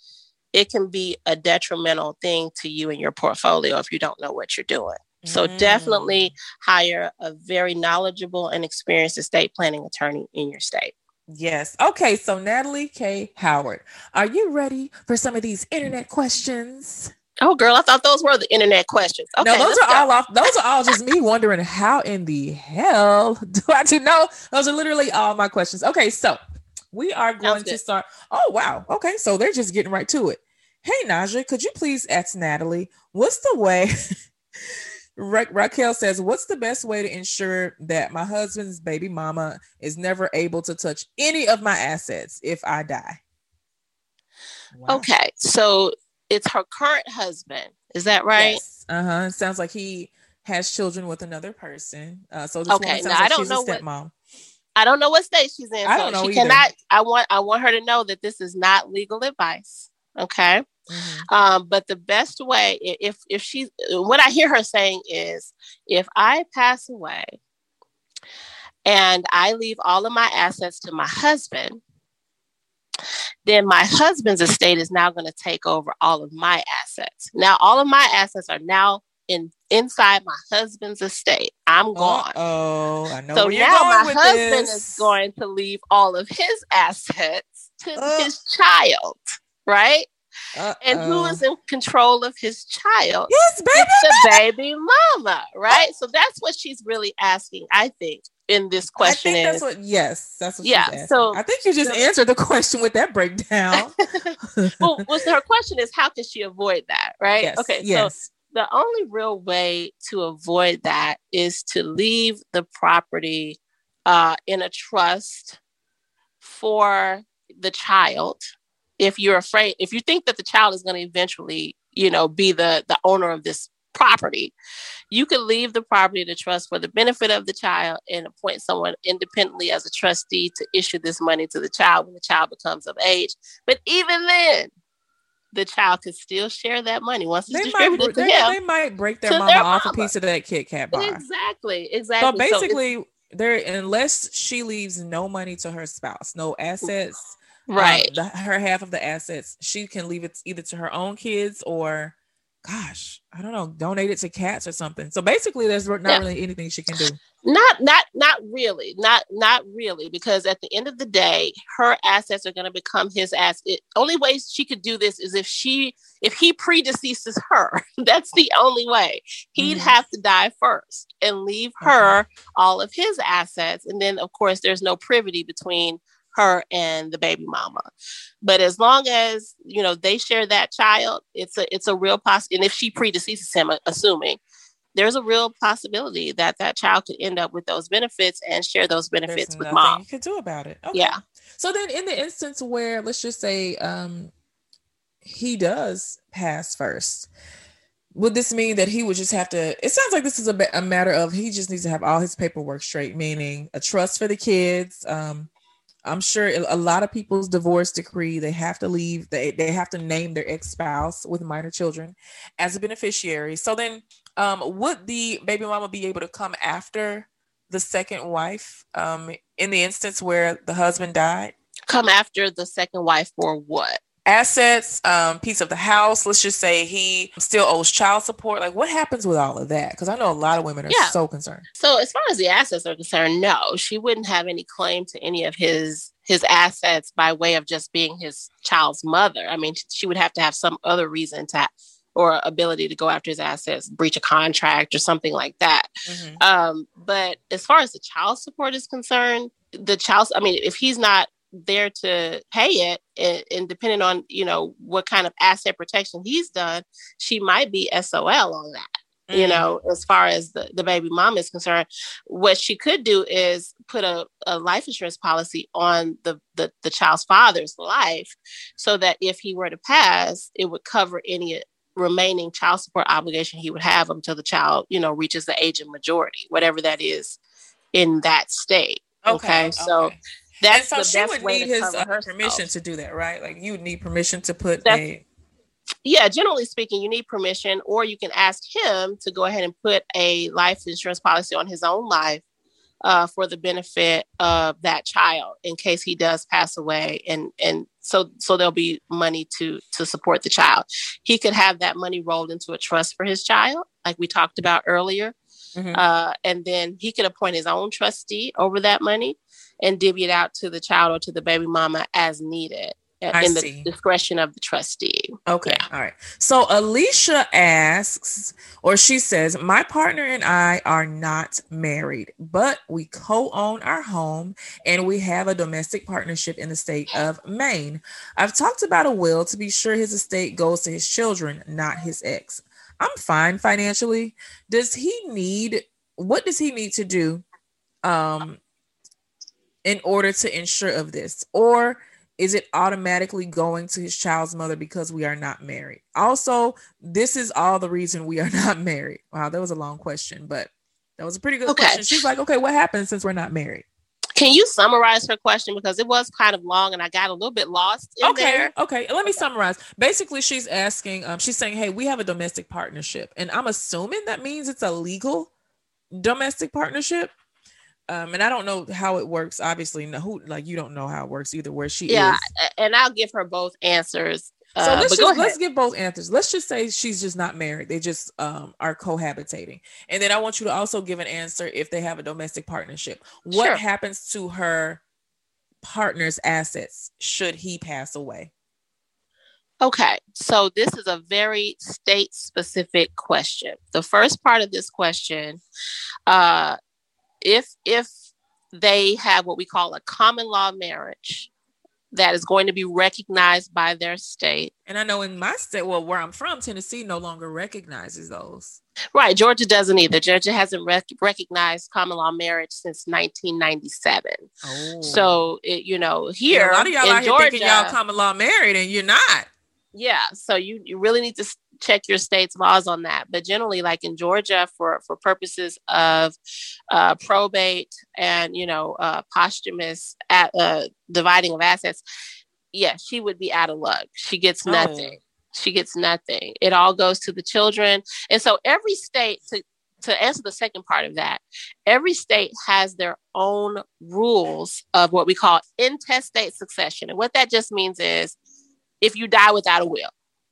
it can be a detrimental thing to you and your portfolio if you don't know what you're doing so Mm. definitely hire a very knowledgeable and experienced estate planning attorney in your state Yes. Okay. So, Natalie K. Howard, are you ready for some of these internet questions? Oh, girl, I thought those were the internet questions. Okay, no, those are go. all off. Those are all just me wondering how in the hell *laughs* do I do know? Those are literally all my questions. Okay, so we are going to start. Oh wow. Okay, so they're just getting right to it. Hey Naja, could you please ask Natalie what's the way? *laughs* Ra- Raquel says, "What's the best way to ensure that my husband's baby mama is never able to touch any of my assets if I die?" Wow. Okay, so it's her current husband. Is that right? Yes. Uh huh. It sounds like he has children with another person. Uh, so this Okay, woman sounds now I don't she's know a what- stepmom. I don't know what state she's in. I so don't know she either. cannot. I want. I want her to know that this is not legal advice. Okay. Mhm. Um, but the best way, if if she's what I hear her saying is, if I pass away and I leave all of my assets to my husband, then my husband's estate is now going to take over all of my assets. Now, all of my assets are now in inside my husband's estate. I'm gone. Oh, I know So where you're now going my husband this. is going to leave all of his assets to his child, right? And who is in control of his child? Yes, baby. It's the baby mama, right? So that's what she's really asking, I think, in this question I think is that's what yes, that's what Yeah, she's asking. so- I think you just so- answered the question with that breakdown. *laughs* well, well, so her question is how can she avoid that, right? yes, Okay, so yes. the only real way to avoid that is to leave the property uh, in a trust for the child if you're afraid if you think that the child is going to eventually you know be the the owner of this property you could leave the property to trust for the benefit of the child and appoint someone independently as a trustee to issue this money to the child when the child becomes of age but even then the child could still share that money once it's They might, distributed to they, him they might break their mama their off a piece of that Kit Kat bar. Exactly, exactly. So basically, there unless she leaves no money to her spouse, no assets, um, right. the, her half of the assets, she can leave it either to her own kids or, gosh, I don't know, donate it to cats or something. So basically, there's not Yeah. really anything she can do. not not not really not not really because at the end of the day her assets are going to become his ass it, only way she could do this is if she if he predeceases her *laughs* that's the only way he'd Mhm. have to die first and leave her all of his assets and then of course there's no privity between her and the baby mama but as long as you know they share that child it's a it's a real poss and if she predeceases him assuming there's a real possibility that that child could end up with those benefits and share those There's benefits with nothing mom. you could do about it. Okay. Yeah. So then, in the instance where let's just say um, he does pass first, would this mean that he would just have to? It sounds like this is a, a matter of he just needs to have all his paperwork straight, meaning a trust for the kids. Um, I'm sure a lot of people's divorce decree they have to leave they they have to name their ex spouse with minor children as a beneficiary. So then, um, would the baby mama be able to come after the second wife um, in the instance where the husband died? Come after the second wife for what? Assets, um, piece of the house. Let's just say he still owes child support. Like, what happens with all of that? Because I know a lot of women are Yeah. so concerned. So as far as the assets are concerned, no, she wouldn't have any claim to any of his his assets by way of just being his child's mother. I mean, she would have to have some other reason to or ability to go after his assets, breach a contract or something like that. Um, but as far as the child support is concerned, the child, I mean, if he's not there to pay it, and, and depending on you know what kind of asset protection he's done, she might be SOL on that. You Mhm. know, as far as the, the baby mom is concerned, what she could do is put a, a life insurance policy on the, the the child's father's life, so that if he were to pass, it would cover any remaining child support obligation he would have until the child, you know, reaches the age of majority, whatever that is in that state. Okay, so and that's so the she best would way need to his uh, permission to do that, right? Like you would need permission to put That's- a yeah, generally speaking, you need permission, or you can ask him to go ahead and put a life insurance policy on his own life uh, for the benefit of that child in case he does pass away, and and so so there'll be money to to support the child. He could have that money rolled into a trust for his child, like we talked about earlier, Mhm. uh, and then he could appoint his own trustee over that money and divvy it out to the child or to the baby mama as needed uh, I in the see. discretion of the trustee. Okay. All right. So Alicia asks, or she says, My partner and I are not married, but we co own our home and we have a domestic partnership in the state of Maine. I've talked about a will to be sure his estate goes to his children, not his ex. I'm fine financially. Does he need, what does he need to do um, in order to ensure of this? Or is it automatically going to his child's mother because we are not married? Also, this is all the reason we are *laughs* not married. Wow, that was a long question, but that was a pretty good Okay. question. She's like, okay, what happens since we're not married? Can you summarize her question because it was kind of long and I got a little bit lost in okay, there? okay. Let me summarize. Basically, she's asking, um, she's saying, hey, we have a domestic partnership, and I'm assuming that means it's a legal domestic partnership. Um, and I don't know how it works. Obviously, no, who like you don't know how it works either. Where she Yeah, is. and I'll give her both answers. So Uh, let's just let's give both answers. Let's just say she's just not married. They just um are cohabitating. And then I want you to also give an answer if they have a domestic partnership. What Sure. happens to her partner's assets should he pass away? Okay, so this is a very state specific question. The first part of this question, uh, if if they have what we call a common law marriage that is going to be recognized by their state. And I know in my state, well, where I'm from, Tennessee no longer recognizes those. Right, Georgia doesn't either. Georgia hasn't rec- recognized common law marriage since 1997. Oh. So, it, you know, here Yeah, a lot of y'all in out here Georgia, thinking y'all common law married and you're not. yeah so you, you really need to check your state's laws on that. But generally like in georgia for for purposes of uh, probate and you know uh, posthumous at, uh, dividing of assets yeah she would be out of luck. She gets Oh. nothing. She gets nothing. It all goes to the children. And so every state to to answer the second part of that, every state has their own rules of what we call intestate succession. And what that just means is if you die without a will,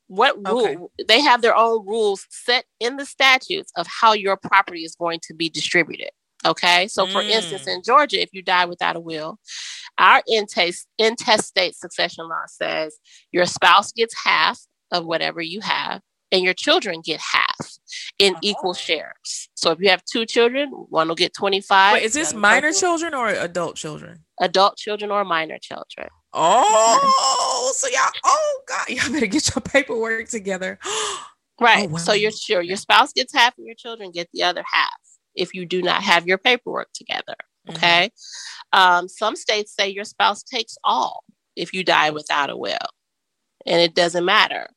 what Okay. rule they have their own rules set in the statutes of how your property is going to be distributed. Okay. So for Mm. instance, in Georgia, if you die without a will, our intest intestate succession law says your spouse gets half of whatever you have and your children get half in equal Oh. shares. So if you have two children, one will get 25. Wait, is this minor person- children or adult children? Adult children or minor children. Oh, so y'all, oh God, y'all better get your paperwork together. *gasps* Right. wow. So your sure your spouse gets half and your children get the other half if you do not have your paperwork together. Mm-hmm. Okay. Um, some states say your spouse takes all if you die without a will. And it doesn't matter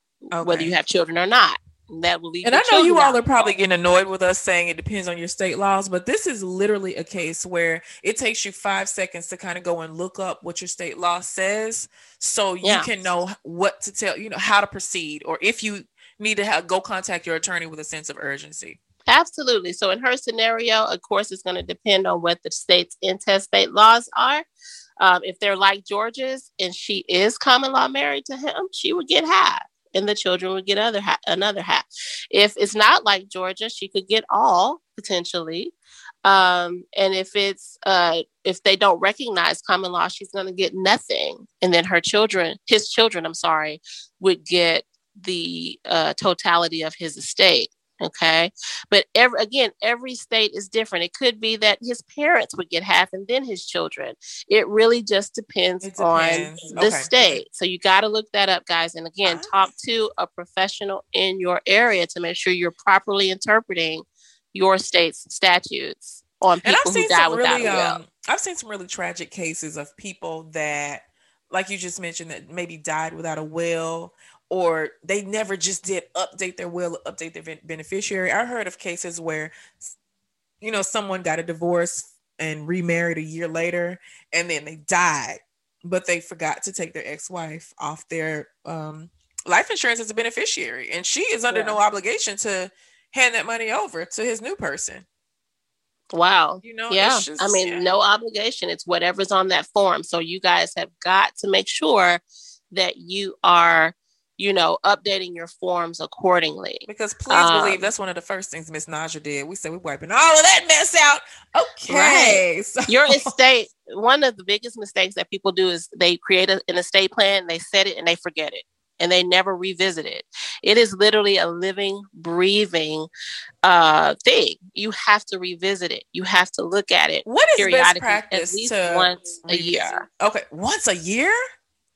whether you have children or not. That will leave And I know you all are probably getting annoyed with us saying it depends on your state laws, but this is literally a case where it takes you five seconds to kind of go and look up what your state law says so you Yeah. can know what to tell, you know, how to proceed, or if you need to have, go contact your attorney with a sense of urgency. Absolutely. So in her scenario, of course, it's going to depend on what the state's intestate laws are. Um, if they're like Georgia's and she is common law married to him, she would get half, and the children would get other ha- another half. If it's not like Georgia, she could get all potentially. Um, and if it's uh, if they don't recognize common law, she's going to get nothing, and then her children, his children, I'm sorry, would get the uh, totality of his estate. Okay. But every, again, every state is different. It could be that his parents would get half and then his children. It really just depends, It on the Okay. state. So you got to look that up, guys. And again, Ah. talk to a professional in your area to make sure you're properly interpreting your state's statutes on And people I've who die without really, a will. um, I've seen some really tragic cases of people that, like you just mentioned, that maybe died without a will, or they never just did update their will, update their beneficiary. I heard of cases where, you know, someone got a divorce and remarried a year later, and then they died, but they forgot to take their ex-wife off their um, life insurance as a beneficiary, and she is under Yeah. no obligation to hand that money over to his new person. Wow. You know, yeah. just, I mean, yeah. no obligation. It's whatever's on that form. So you guys have got to make sure that you are, you know, updating your forms accordingly. Because please Um, believe that's one of the first things Miss Naja did. We said we're wiping all of that mess out. Okay. So- Your estate, one of the biggest mistakes that people do is they create a, an estate plan, they set it and they forget it and they never revisit it. It is literally a living, breathing uh, thing. You have to revisit it. You have to look at it what is best practice at least to once a year. Okay, once a year?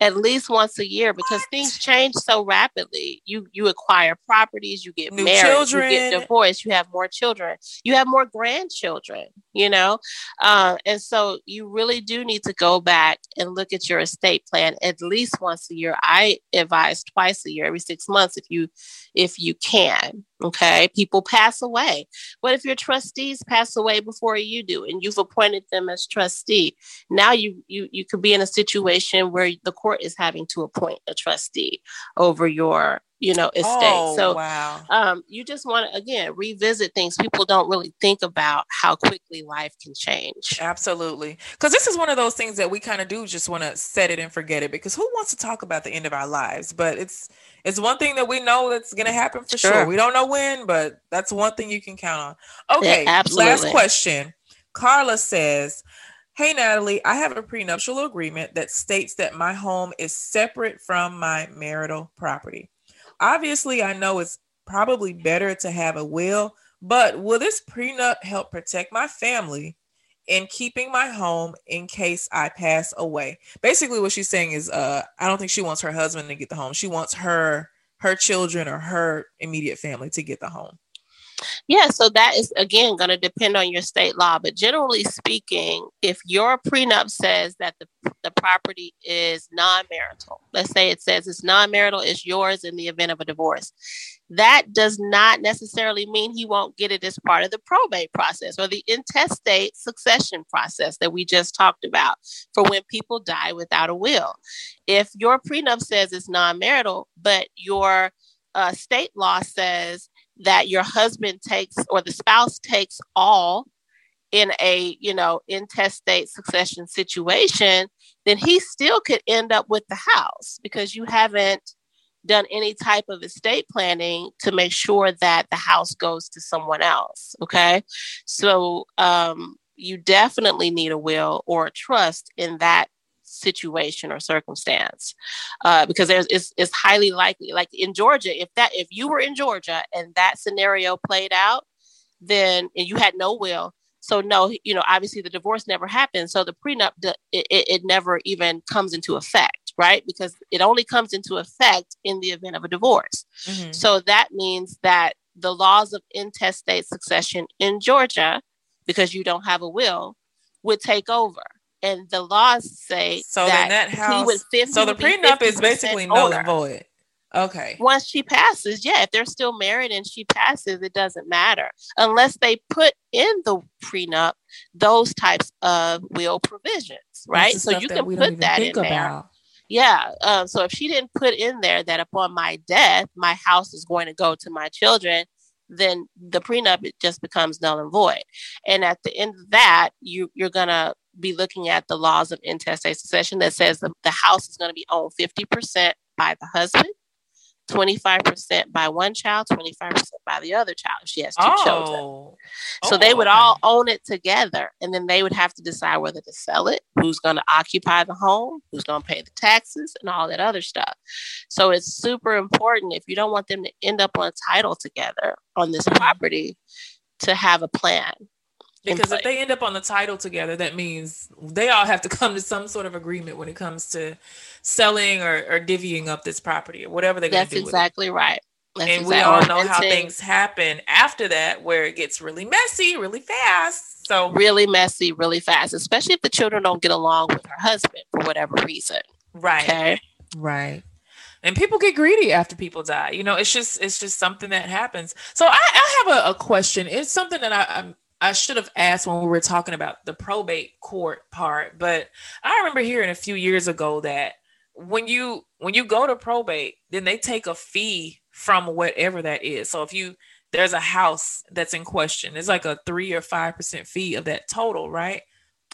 At least once a year because What? things change so rapidly. You you acquire properties, you get New married, children. you get divorced, you have more children, you have more grandchildren. You know, uh, and so you really do need to go back and look at your estate plan at least once a year. I advise twice a year, every six months, if you if you can. Okay, people pass away. What if your trustees pass away before you do, and you've appointed them as trustee? now you you you could be in a situation where the court is having to appoint a trustee over your you know estate Oh, so wow. um you just want to again revisit things people don't really think about how quickly life can change Absolutely. Because this is one of those things that we kind of do just want to set it and forget it because who wants to talk about the end of our lives? But it's it's one thing that we know that's going to happen for sure. Sure. We don't know when, but that's one thing you can count on. Okay, absolutely. last question. Carla says, Hey, Natalie, I have a prenuptial agreement that states that my home is separate from my marital property. Obviously, I know it's probably better to have a will, but will this prenup help protect my family in keeping my home in case I pass away? Basically, what she's saying is, uh, I don't think she wants her husband to get the home. She wants her her children or her immediate family to get the home. Yeah, so that is again going to depend on your state law. But generally speaking, if your prenup says that the, the property is non marital, let's say it says it's non marital, it's yours in the event of a divorce, that does not necessarily mean he won't get it as part of the probate process or the intestate succession process that we just talked about for when people die without a will. If your prenup says it's non marital, but your uh, state law says that your husband takes or the spouse takes all in a you know intestate succession situation then he still could end up with the house because you haven't done any type of estate planning to make sure that the house goes to someone else okay? So um, you definitely need a will or a trust in that situation or circumstance uh, because there's it's, it's highly likely like in georgia if that if you were in georgia and that scenario played out then and you had no will so no you know obviously the divorce never happened so the prenup it, it, it never even comes into effect right? Because it only comes into effect in the event of a divorce. Mm-hmm. so that means that the laws of intestate succession in georgia because you don't have a will would take over and the laws say so that, that house, he was 50, so the prenup is basically null and void. Okay. Once she passes, yeah, if they're still married and she passes, it doesn't matter unless they put in the prenup those types of will provisions, right? So you can put that in about. there. Yeah. Um, so if she didn't put in there that upon my death, my house is going to go to my children, then the prenup it just becomes null and void. And at the end of that, you you're gonna be looking at the laws of intestate succession that says the, the house is going to be owned 50% by the husband, 25% by one child, 25% by the other child if she has two oh. children. So oh, they would okay. all own it together and then they would have to decide whether to sell it, who's going to occupy the home, who's going to pay the taxes and all that other stuff. So it's super important if you don't want them to end up on a title together on this property to have a plan because if they end up on the title together, that means they all have to *laughs* come to some sort of agreement when it comes to selling or, or divvying up this property or whatever they're going to do. That's exactly right. That's and exactly we all know how things happen after that, where it gets really messy, really fast. So really messy, really fast, especially if the children don't get along with her husband for whatever reason. Right. Okay. Right and people get greedy after people die you know it's just it's just something that happens so i, I have a, a, question it's something that I, I'm I should have asked when we were talking about the probate court part, but I remember hearing a few years ago that when you when you go to probate, then they take a fee from whatever that is. So if you there's a house that's in question, it's like a three or five percent fee of that total, right?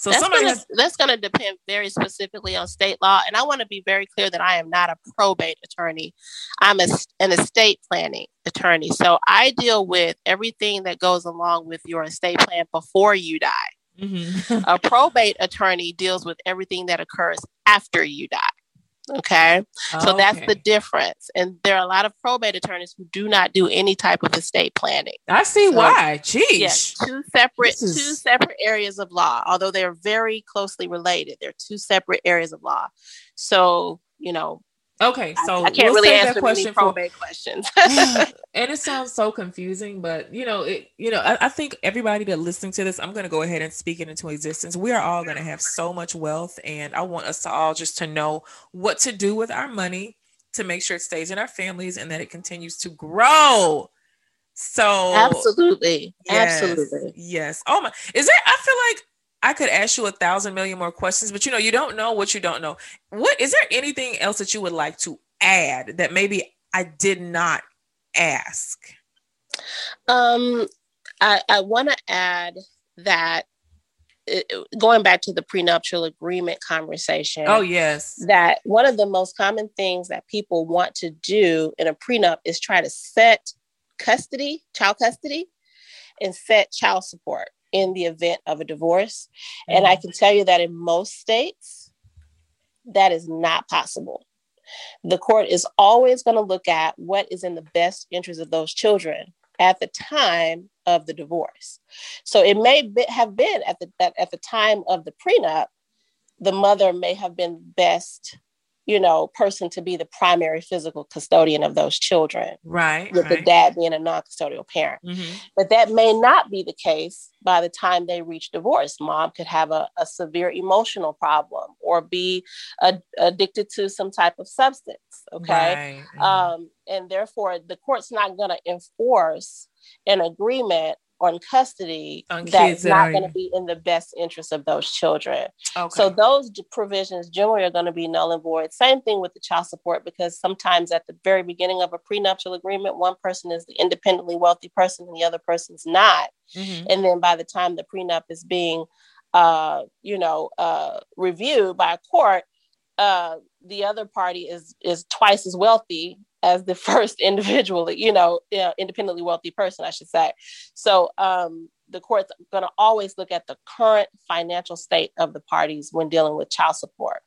So that's gonna, has- that's going to depend very specifically on state law. And I want to be very clear that I am not a probate attorney. I'm a, an estate planning attorney. So I deal with everything that goes along with your estate plan before you die. Mm-hmm. a probate attorney deals with everything that occurs after you die. Okay. So okay. that's the difference. And there are a lot of probate attorneys who do not do any type of estate planning. I see so, why. Jeez. Yes, two separate is... two separate areas of law. Although they're very closely related. They're two separate areas of law. So, you know, Okay, so I, I can't we'll really answer that question probate for, questions. *laughs* *laughs* and it sounds so confusing, but you know, it you know, I, I, think everybody that listening to this, I'm gonna go ahead and speak it into existence. We are all gonna have so much wealth, and I want us to all just to know what to do with our money to make sure it stays in our families and that it continues to grow. So absolutely, yes, absolutely, yes. Oh my, is there? I feel like I could ask you a thousand million more questions, but you know, you don't know what you don't know. What is there anything else that you would like to add that maybe I did not ask? Um, I, I want to add that it, going back to the prenuptial agreement conversation. Oh, yes. That one of the most common things that people want to do in a prenup is try to set custody, child custody, and set child support in the event of a divorce. Mm-hmm. And I mm-hmm. can tell you that in most states, that is not possible. The court is always going to look at what is in the best interest of those children at the time of the divorce. So it may be, have been at the at, at the time of the prenup, the mother may have been best you know, person to be the primary physical custodian of those children. Right. With right. the dad being a non custodial parent. Mm-hmm. But that may not be the case by the time they reach divorce. Mom could have a, a severe emotional problem or be a, addicted to some type of substance. Okay. Right. Um, and therefore, the court's not going to enforce an agreement on custody on that's not going to be in the best interest of those children. Okay. So those provisions generally are going to be null and void. Same thing with the child support because sometimes at the very beginning of a prenuptial agreement, one person is the independently wealthy person and the other person's not. Mm-hmm. And then by the time the prenup is being, uh, you know, uh, reviewed by a court, uh, the other party is is twice as wealthy as the *laughs* first individually, you know, independently wealthy person, I should say. So um, the court's going to always look at the current financial state of the parties when dealing with child support.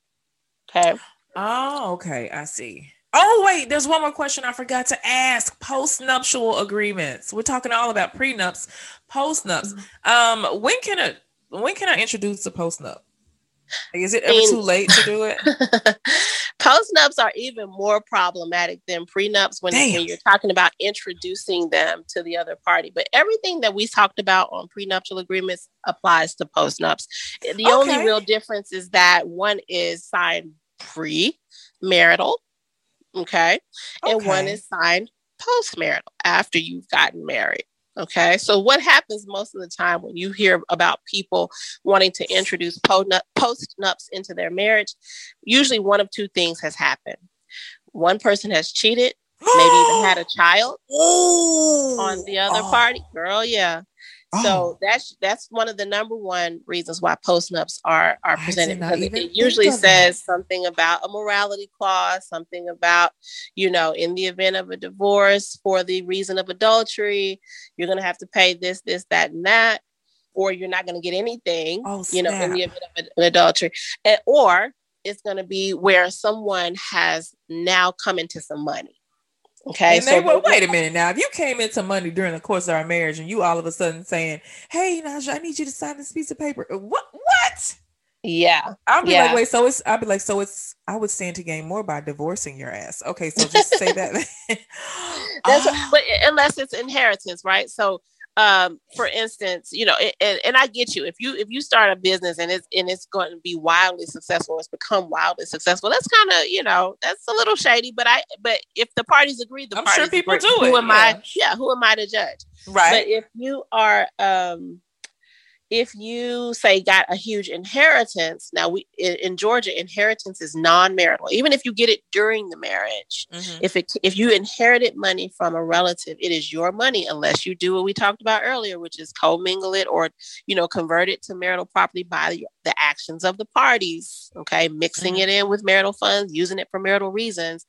Okay. Oh, okay. I see. Oh, wait, there's one more question I forgot to ask. Post-nuptial agreements. We're talking all about prenups, post-nups. Mm-hmm. Um, when can a when can I introduce a post-nup? is it ever too late to do it? *laughs* Postnups are even more problematic than prenups when, when you're talking about introducing them to the other party. But everything that we talked about on prenuptial agreements applies to postnups. The okay. only real difference is that one is signed pre-marital, okay, and one is signed post-marital after you've gotten married. Okay, so what happens most of the time when you hear about people wanting to introduce post nups into their marriage? Usually, one of two things has happened. One person has cheated, maybe even had a *gasps* child on the other oh. party. Girl, yeah. So oh. that's that's one of the number one reasons why postnups are are presented because it usually says something about a morality clause, something about you know in the event of a divorce for the reason of adultery, you're going to have to pay this, this, that, and that, or you're not going to get anything. Oh, you know, in the event of an adultery, and, or it's going to be where someone has now come into some money. Okay. And so they, well, wait a minute now. If you came into money during the course of our marriage and you all of a sudden saying, Hey, Naja, I need you to sign this piece of paper. Uh, what what? Yeah. I'll be yeah. like, wait, so it's I'll be like, so it's I would stand to gain more by divorcing your ass. Okay, so just say that. *laughs* That's *gasps* oh. but ah. unless it's inheritance, right? So um for instance you know and, and i get you if you if you start a business and it's and it's going to be wildly successful it's become wildly successful that's kind of you know that's a little shady but i but if the parties agree the i'm parties sure people agree, do it who am yeah. i yeah who am i to judge? Right. But if you are um if you say got a huge inheritance now we in, georgia inheritance is non-marital even if you get it during the marriage mm-hmm. if it if you inherited money from a relative it is your money unless you do what we talked about earlier which is commingle it or you know convert it to marital property by the, the actions of the parties okay mixing mm-hmm. it in with marital funds using it for marital reasons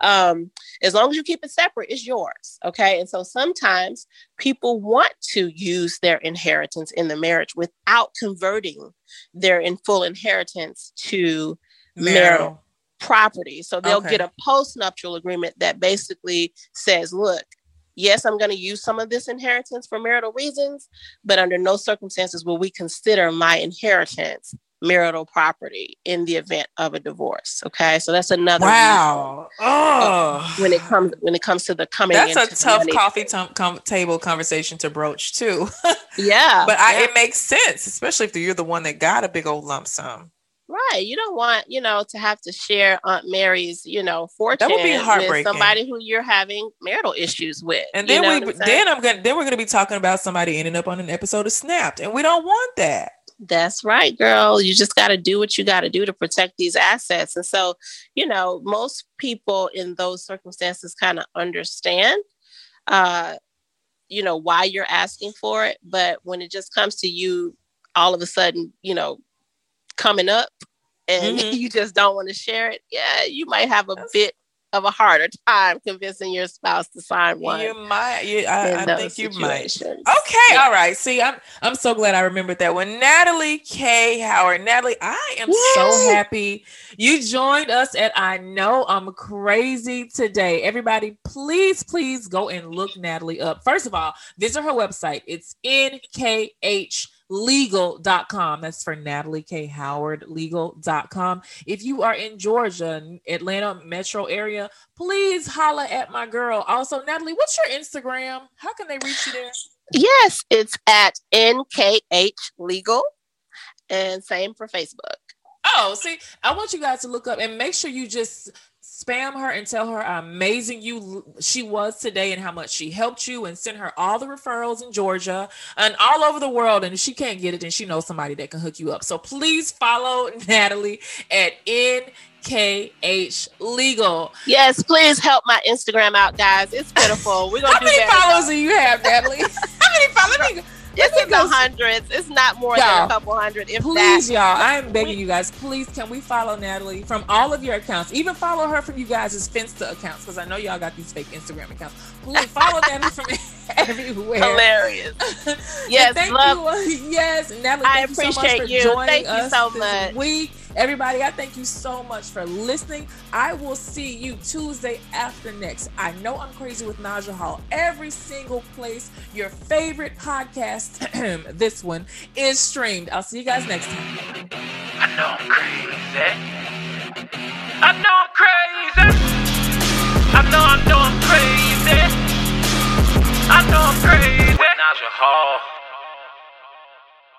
um, as long as you keep it separate, it's yours. Okay. And so sometimes people want to use their inheritance in the marriage without converting their in full inheritance to marital, marital property. So they'll okay. get a post-nuptial agreement that basically says, look, yes, I'm going to use some of this inheritance for marital reasons, but under no circumstances will we consider my inheritance marital property in the event of a divorce. Okay, so that's another wow. Oh, when it comes when it comes to the coming. That's a tough coffee t- com- table conversation to broach too. *laughs* yeah, but I, yeah. it makes sense, especially if you're the one that got a big old lump sum. Right. You don't want, you know, to have to share Aunt Mary's, you know, fortune that would be heartbreaking. with somebody who you're having marital issues with. And then we I'm then I'm gonna then we're gonna be talking about somebody ending up on an episode of Snapped. And we don't want that. That's right, girl. You just got to do what you got to do to protect these assets. And so, you know, most people in those circumstances kind of understand, uh, you know, why you're asking for it. But when it just comes to you all of a sudden, you know, coming up and mm-hmm. *laughs* you just don't want to share it, yeah, you might have a bit of a harder time convincing your spouse to sign one. You might. You, I, I think you might. Okay, Yeah. all right. See, I'm I'm so glad I remembered that one. Natalie K. Howard. Natalie, I am so happy you joined us at I Know I'm Crazy today. Everybody, please, please go and look Natalie up. First of all, visit her website. It's nkh.legal.com. That's for Natalie K. Howard legal.com. If you are in Georgia, Atlanta metro area, please holla at my girl. Also, Natalie, what's your Instagram? How can they reach you there? Yes, it's at NKH Legal, and same for Facebook. Oh, see, I want you guys to look up and make sure you just spam her and tell her how amazing you she was today and how much she helped you and send her all the referrals in Georgia and all over the world. And if she can't get it, then she knows somebody that can hook you up. So please follow *laughs* Natalie at NKH Legal. Yes, please help my Instagram out, guys. It's *laughs* pitiful. We're gonna How do many better. followers do you have, Natalie? *laughs* how many followers? Let me- It's me in the hundreds. It's not more than a couple hundred. If Please, that. y'all, I am begging you guys, please, can we follow Natalie from all of your accounts? Even follow her from you guys' Finsta accounts, because I know y'all got these fake Instagram accounts. Please follow Natalie from *laughs* everywhere. Hilarious. *laughs* Yes, thank love- you. Uh, *laughs* yes, Natalie, I thank you so much appreciate for you. joining Thank you so this much. week. Everybody, I thank you so much for listening. I will see you Tuesday after next. I know I'm crazy with Naja Hall. Every single place your favorite podcast, *clears throat* this one, is streamed. I'll see you guys next time. I know I'm crazy. I know I'm crazy. I know, I know I'm crazy. I know I'm crazy. Naja Hall.